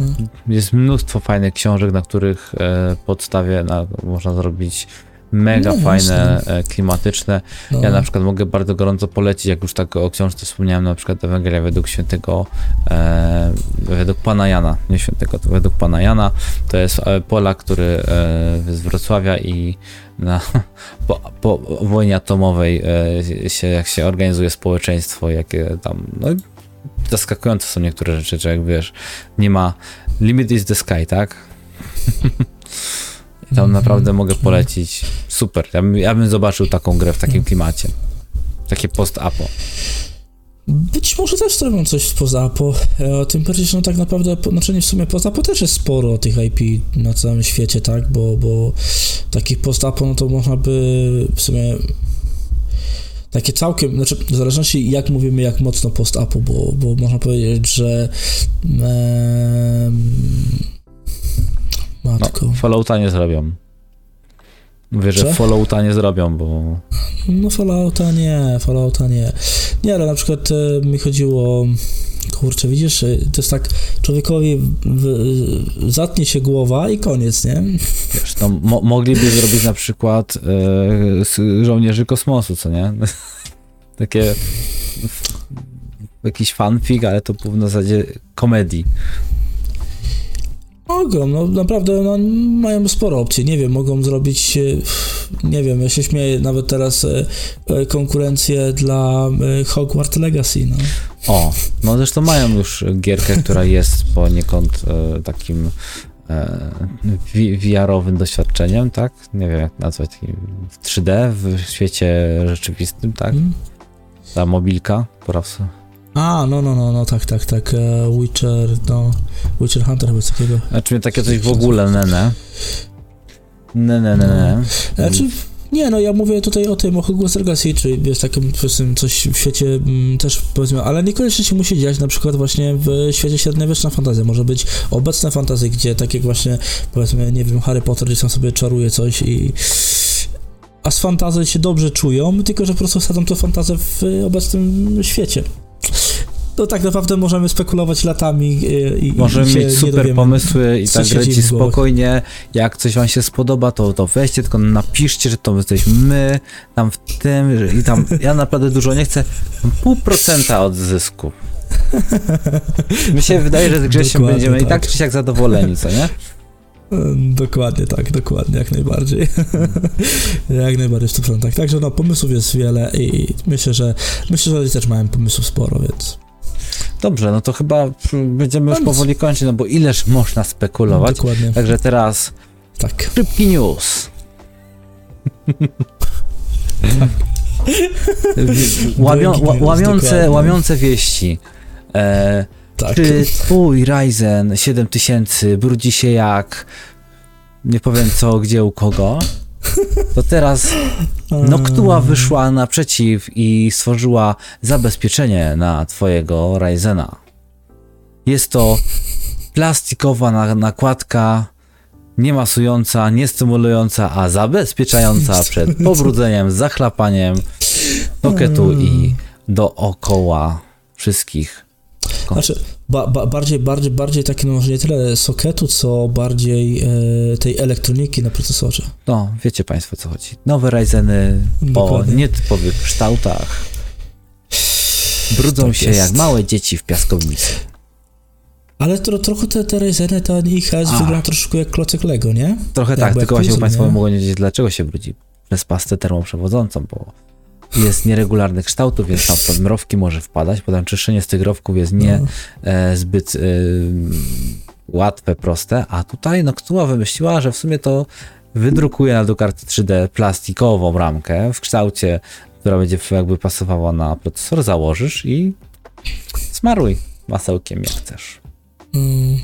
Mhm. jest mnóstwo fajnych książek, na których e, podstawie na, można zrobić mega No, fajne, e, klimatyczne. No, Ja na przykład mogę bardzo gorąco polecić, jak już tak o książce wspomniałem, na przykład Ewangelia według świętego, e, według Pana Jana, nie świętego, to według Pana Jana. To jest e, Polak, który e, z Wrocławia i na, po, po wojnie atomowej e, się, jak się organizuje społeczeństwo, jakie tam, no zaskakujące są niektóre rzeczy, że jak wiesz, nie ma, limit is the sky, tak? Tam naprawdę mogę polecić. Super. Ja bym, ja bym zobaczył taką grę w takim klimacie. Takie post-apo. Być może też zrobią coś spoza Apo. E, Tym bardziej, że no tak naprawdę, znaczy nie w sumie poza Apo też jest sporo tych IP na całym świecie, tak? Bo, bo takich post Apo, no to można by w sumie takie całkiem, znaczy w zależności jak mówimy, jak mocno post Apo, bo, bo można powiedzieć, że em, matko. No, Fallouta nie zrobią. Mówię, że? Fallouta nie zrobią, bo No Fallouta nie, Fallouta nie. Nie, ale na przykład e, mi chodziło, kurczę, widzisz, e, to jest tak, człowiekowi w, zatnie się głowa i koniec, nie? wiesz, no, mo mogliby zrobić na przykład z żołnierzy kosmosu, co nie? Takie jakiś fanfic, ale to na zasadzie komedii. Mogą, no naprawdę no, mają sporo opcji, nie wiem, mogą zrobić, e, nie wiem, ja się śmieję, nawet teraz e, e, konkurencję dla Hogwarts Legacy, no. O, no zresztą mają już gierkę, która jest poniekąd e, takim VR-owym doświadczeniem, tak? Nie wiem jak nazwać, w 3D w świecie rzeczywistym, tak? Mm. Ta mobilka, po raz A, no, no, no, no, tak, tak, tak, e, Witcher, no, Witcher Hunter chyba coś takiego. Znaczy takie coś w ogóle nene. Ne, ne, ne, ne. Znaczy, nie, no ja mówię tutaj o tym, o Hogwarts Legacy, czy jest takim powiedzmy, coś w świecie mm, też powiedzmy, ale niekoniecznie się musi dziać na przykład właśnie w świecie średniowieczna fantazja. Może być obecne fantazy, gdzie tak jak właśnie powiedzmy, nie wiem, Harry Potter gdzieś tam sobie czaruje coś i a z fantazy się dobrze czują, tylko że po prostu wsadzą to fantazję w obecnym świecie. No tak naprawdę możemy spekulować latami y, i, i Możemy mieć super dowiemy, pomysły i tak głowach. spokojnie. Jak coś wam się spodoba, to, to weźcie, tylko napiszcie, że to jesteśmy my, tam w tym że- i tam. Ja naprawdę dużo nie chcę. Pół procenta od zysku. Mi się wydaje, że z Grzesiem będziemy i tak. tak czy siak zadowoleni, co nie? Mm, Dokładnie tak, dokładnie, jak najbardziej. jak najbardziej w 100%. Także no, pomysłów jest wiele i myślę, że myślę, że oni też mają pomysłów sporo, więc Dobrze, no to chyba będziemy już powoli kończyć, no bo ileż można spekulować. dokładnie. Także teraz Tak. szybki news. Łamio, Breaking ła- news, łamiące, dokładnie. łamiące wieści. E, Tak. Czy twój Ryzen 7000 brudzi się jak nie powiem co, gdzie, u kogo? To teraz Noctua wyszła naprzeciw i stworzyła zabezpieczenie na twojego Ryzena. Jest to plastikowa na- nakładka, nie masująca, nie stymulująca, a zabezpieczająca przed pobrudzeniem, zachlapaniem sokietu i dookoła wszystkich. Znaczy, ba, ba, bardziej, bardziej, bardziej takie, no może nie tyle sokietu, co bardziej e, tej elektroniki na procesorze. No, wiecie Państwo co chodzi. Nowe Ryzeny o Dokładnie. nietypowych kształtach brudzą Tak się jest. jak małe dzieci w piaskownicy. Ale tro, trochę te, te Ryzeny, ten IHS A. wygląda troszkę jak klocek Lego, nie? Trochę Jakby tak, jak tylko właśnie Państwo mogą nie wiedzieć, dlaczego się brudzi przez pastę termoprzewodzącą, bo jest nieregularnych kształtów, więc tam pod mrowki może wpadać, potem czyszczenie z tych rowków jest nie No. e, zbyt e, łatwe, proste, a tutaj Noctua wymyśliła, że w sumie to wydrukuje na do karty 3D plastikową ramkę w kształcie, która będzie jakby pasowała na procesor, założysz i smaruj. Masełkiem jak chcesz. Mm,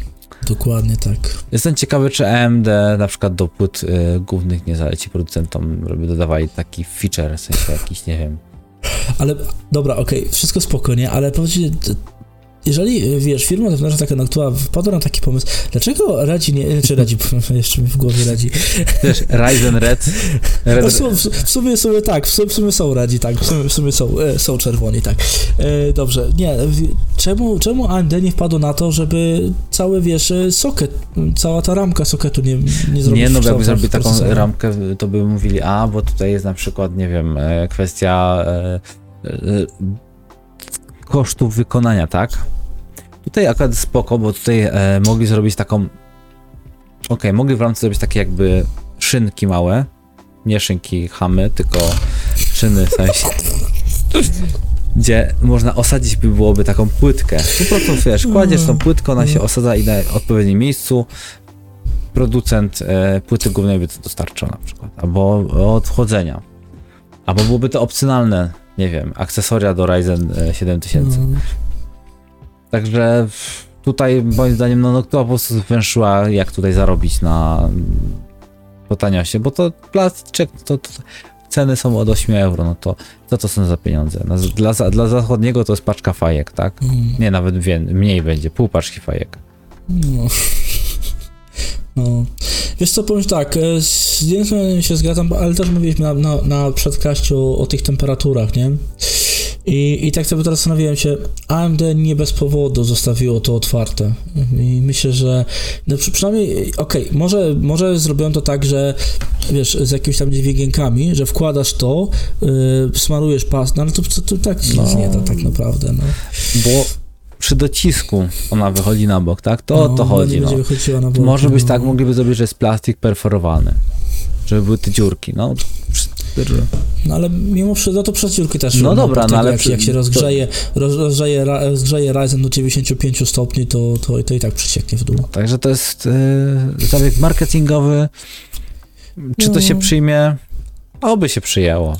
dokładnie tak. Jestem ciekawy, czy AMD na przykład do płyt y, głównych nie zaleci producentom, żeby dodawali taki feature, w sensie jakiś, nie wiem. Ale dobra, okej, wszystko spokojnie, ale powiedzcie, jeżeli, y, wiesz, firma zewnętrzna taka, na która wpadła na taki pomysł, dlaczego radzi nie, czy radzi, jeszcze mi w głowie radzi. Wiesz, Ryzen Red. Red No, w, sumie, w sumie, w sumie tak, w sumie, w sumie są radzi, tak, w sumie, w sumie są, e, są czerwoni, tak. E, dobrze, nie, czemu, czemu AMD nie wpadło na to, żeby cały, wiesz, e, soket, cała ta ramka soketu nie, nie zrobić nie, no jakby zrobili taką ramkę, to by mówili, a, bo tutaj jest na przykład, nie wiem, e, kwestia e, e, kosztów wykonania, tak? Tutaj akurat spoko, bo tutaj e, mogli zrobić taką, okej, mogli w ramce zrobić takie jakby szynki małe, nie szynki chamy, tylko szyny w sensie, gdzie można osadzić by byłoby taką płytkę. Po prostu wiesz, kładziesz tą płytkę, ona się osadza i na odpowiednim miejscu, producent e, płyty głównej by to dostarczał na przykład, albo od chłodzenia. Albo byłoby to opcjonalne, nie wiem, akcesoria do Ryzen e, 7000. No. Także tutaj moim zdaniem no, no to po prostu zwęszyła jak tutaj zarobić na mm, po taniosie, bo to plastik, to, to ceny są od 8 euro, no to co to są za pieniądze? No, dla, dla zachodniego to jest paczka fajek, tak? Mm. Nie, nawet wie, mniej będzie, pół paczki fajek. No. No. Wiesz co, powiem tak, e, z strony się zgadzam, ale też mówiliśmy na, na, na przedkaściu o, tych temperaturach, nie? I, I tak sobie teraz zastanawiałem się, AMD nie bez powodu zostawiło to otwarte. I myślę, że no przy, przynajmniej, okej, może, może zrobią to tak, że wiesz, z jakimiś tam dźwiginkami, że wkładasz to, yy, smarujesz pas, no ale to, to, to tak się No. nie da tak naprawdę, no. Bo przy docisku ona wychodzi na bok, tak? To o no, to chodzi, nie no. będzie wychodziła na bok, Może być no. tak, mogliby zrobić, że jest plastik perforowany. Żeby były te dziurki, no. No ale mimo wszystko, no to przez dziurki też. No dobra, dlatego no ale jak, przy- jak się rozgrzeje, roz, rozgrzeje, rozgrzeje Ryzen do 95 stopni, to, to, to i tak przecieknie w dół. Także to jest yy, zabieg marketingowy. Czy to się No. przyjmie? Oby się przyjęło.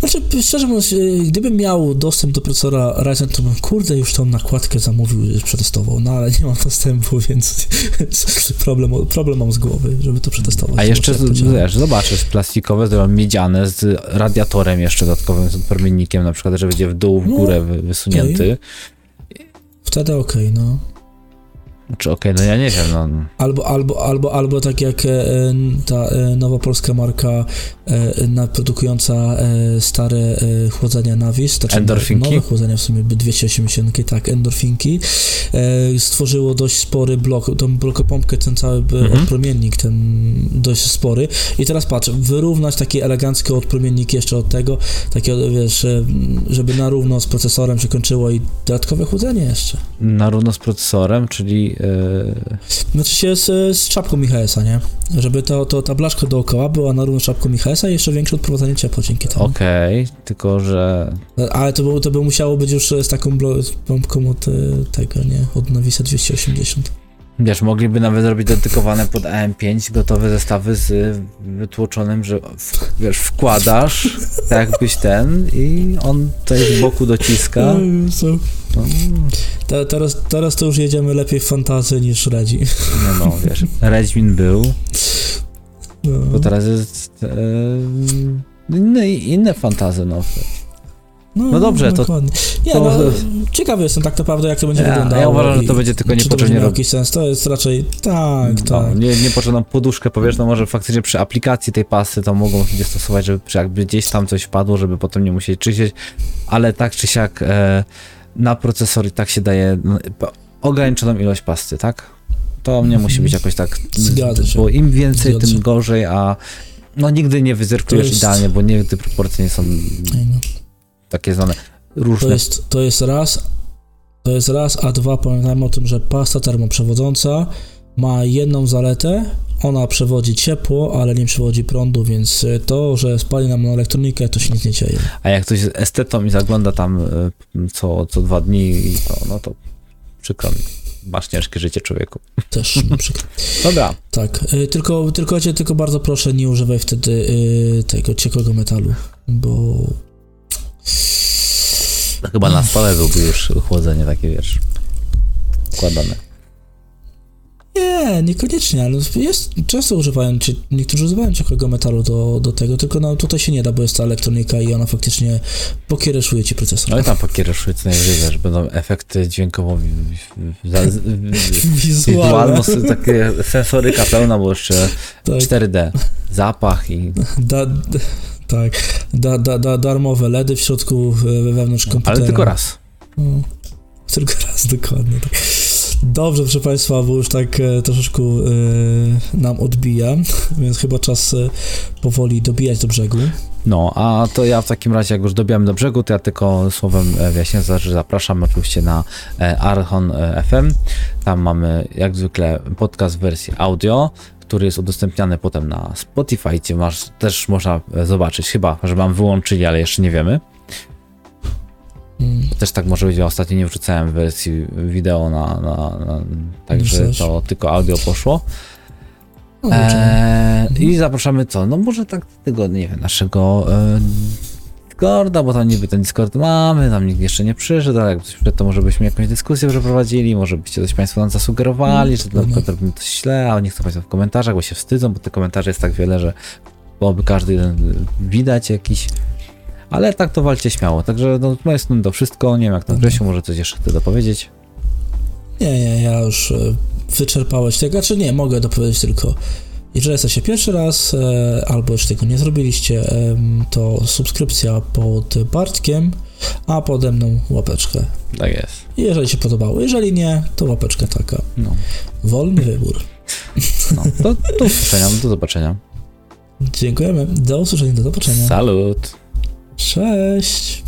Znaczy, szczerze mówiąc, y, gdybym miał dostęp do procesora Ryzen, to bym kurde już tą nakładkę zamówił, y, przetestował, no ale nie mam dostępu, więc problem, problem mam z głowy, żeby to przetestować. A jeszcze, to wiesz, zobaczysz, plastikowe, zrobią miedziane z radiatorem jeszcze dodatkowym, z promiennikiem, na przykład, że będzie w dół, w No, górę wy- wysunięty. Wtedy okej, no. Czy okej, no ja nie wiem, no. Albo, albo, albo, albo tak jak e, ta e, nowa polska marka e, produkująca e, stare e, chłodzenia Navis, to znaczy Endorfinki? nowe chłodzenia w sumie 280, tak, endorfinki, e, stworzyło dość spory blok, tą blokopompkę, ten cały Mhm. odpromiennik, ten dość spory i teraz patrz, wyrównać taki elegancki odpromiennik jeszcze od tego, takie, wiesz, e, żeby na równo z procesorem się kończyło i dodatkowe chłodzenie jeszcze. Na równo z procesorem, czyli Znaczy się z, z czapką Michaesa, nie? Żeby to, to, ta blaszka dookoła była na równo czapką Michaesa i jeszcze większe odprowadzanie ciepła dzięki temu. okej, tylko że Ale to by, to by musiało być już z taką pompką od e, tego, nie? Od Navisa 280. Wiesz, mogliby nawet zrobić dedykowane pod AM5 gotowe zestawy z wytłoczonym, że w, wiesz, wkładasz, tak jakbyś ten i on tutaj z boku dociska. No, Te, teraz, teraz to już jedziemy lepiej w fantazy niż Redzi. no, no wiesz, Redźmin był, No. bo teraz jest e, inne, inne fantazy, no. no dobrze, to- dokładnie. Nie, to- no, ciekawy jestem tak naprawdę, jak to będzie Ja- wyglądało. ja uważam, że to będzie tylko czy to niepotrzebnie będzie miało jakiś sens. To jest raczej tak, No, tak. nie, niepotrzebną poduszkę powierzchną może faktycznie przy aplikacji tej pasy to mogą ludzie stosować, żeby jakby gdzieś tam coś wpadło, żeby potem nie musieć czyścić, ale tak czy siak e, na procesor i tak się daje no, ograniczoną ilość pasty, tak? To nie Mhm. musi być jakoś tak, Zgadza się. bo im więcej, Zgadza tym się. gorzej, a no nigdy nie wyzerkujesz jest- idealnie, bo nigdy proporcje nie są no. takie znane. To Różne. jest, to jest raz, to jest raz, a dwa pamiętajmy o tym, że pasta termoprzewodząca ma jedną zaletę, ona przewodzi ciepło, ale nie przewodzi prądu, więc y, to, że spali nam na elektronikę, to się nic nie dzieje. A jak ktoś jest estetą i zagląda tam e, co, co dwa dni, to, no to przykro mi. Masz ciężkie życie człowieku. Też na przykład. Dobra. Tak, y, tylko, tylko cię tylko bardzo proszę, nie używaj wtedy tego ciekłego metalu, bo Chyba na stole byłby już chłodzenie takie, wiesz, układane. Nie, niekoniecznie, ale jest, często używają, czy niektórzy używają ciekłego metalu do, do tego, tylko no tutaj się nie da, bo jest ta elektronika i ona faktycznie pokiereszuje ci procesor. Ale tam pokierujesz co najwyżej, wiesz, będą efekty dźwiękowo wi- wi- za- wizualno, takie sensoryka pełna, bo jeszcze Tak. 4D, zapach i... Da, tak, da, da, da, darmowe LEDy w środku, e, wewnątrz komputera. Ale tylko raz. No, tylko raz, dokładnie. Tak. Dobrze, proszę Państwa, bo już tak e, troszeczkę e, nam odbija, więc chyba czas e, powoli dobijać do brzegu. No, a to ja w takim razie, jak już dobijamy do brzegu, to ja tylko słowem e, wyjaśnię, że zapraszam oczywiście na e, Archon FM. Tam mamy jak zwykle podcast w wersji audio, który jest udostępniany potem na Spotify, gdzie masz, też można e, zobaczyć, chyba, że mam wyłączyli, ale jeszcze nie wiemy. Mm, Też tak może być, ja ostatnio nie wrzucałem wersji wideo na, na, na także to tylko audio poszło. Eee, I zapraszamy co? No może tak tego, nie wiem, naszego e, Discorda, bo tam niby ten Discord mamy, tam nikt jeszcze nie przyszedł, ale jak ktoś przyszedł, to może byśmy jakąś dyskusję przeprowadzili, może byście coś Państwo nam zasugerowali, że na dokładnie. przykład robimy coś źle, a nie chcą Państwo w komentarzach, bo się wstydzą, bo te komentarze jest tak wiele, że byłoby każdy jeden widać jakiś. Ale tak to walcie śmiało. Także no, mojej strony to wszystko. Nie wiem jak tam. Grzesiu, może coś jeszcze chce dopowiedzieć. Nie, nie, ja już e, wyczerpałeś tego, czy nie, mogę dopowiedzieć tylko, jeżeli jesteście pierwszy raz, e, albo już tego nie zrobiliście, em, to subskrypcja pod Bartkiem, a pode mną łapeczkę. Tak jest. Jeżeli się podobało, jeżeli nie, to łapeczka taka. No, Wolny wybór. no. To do usłyszenia, do zobaczenia. Dziękujemy. Do usłyszenia, do zobaczenia. Salut! Cześć.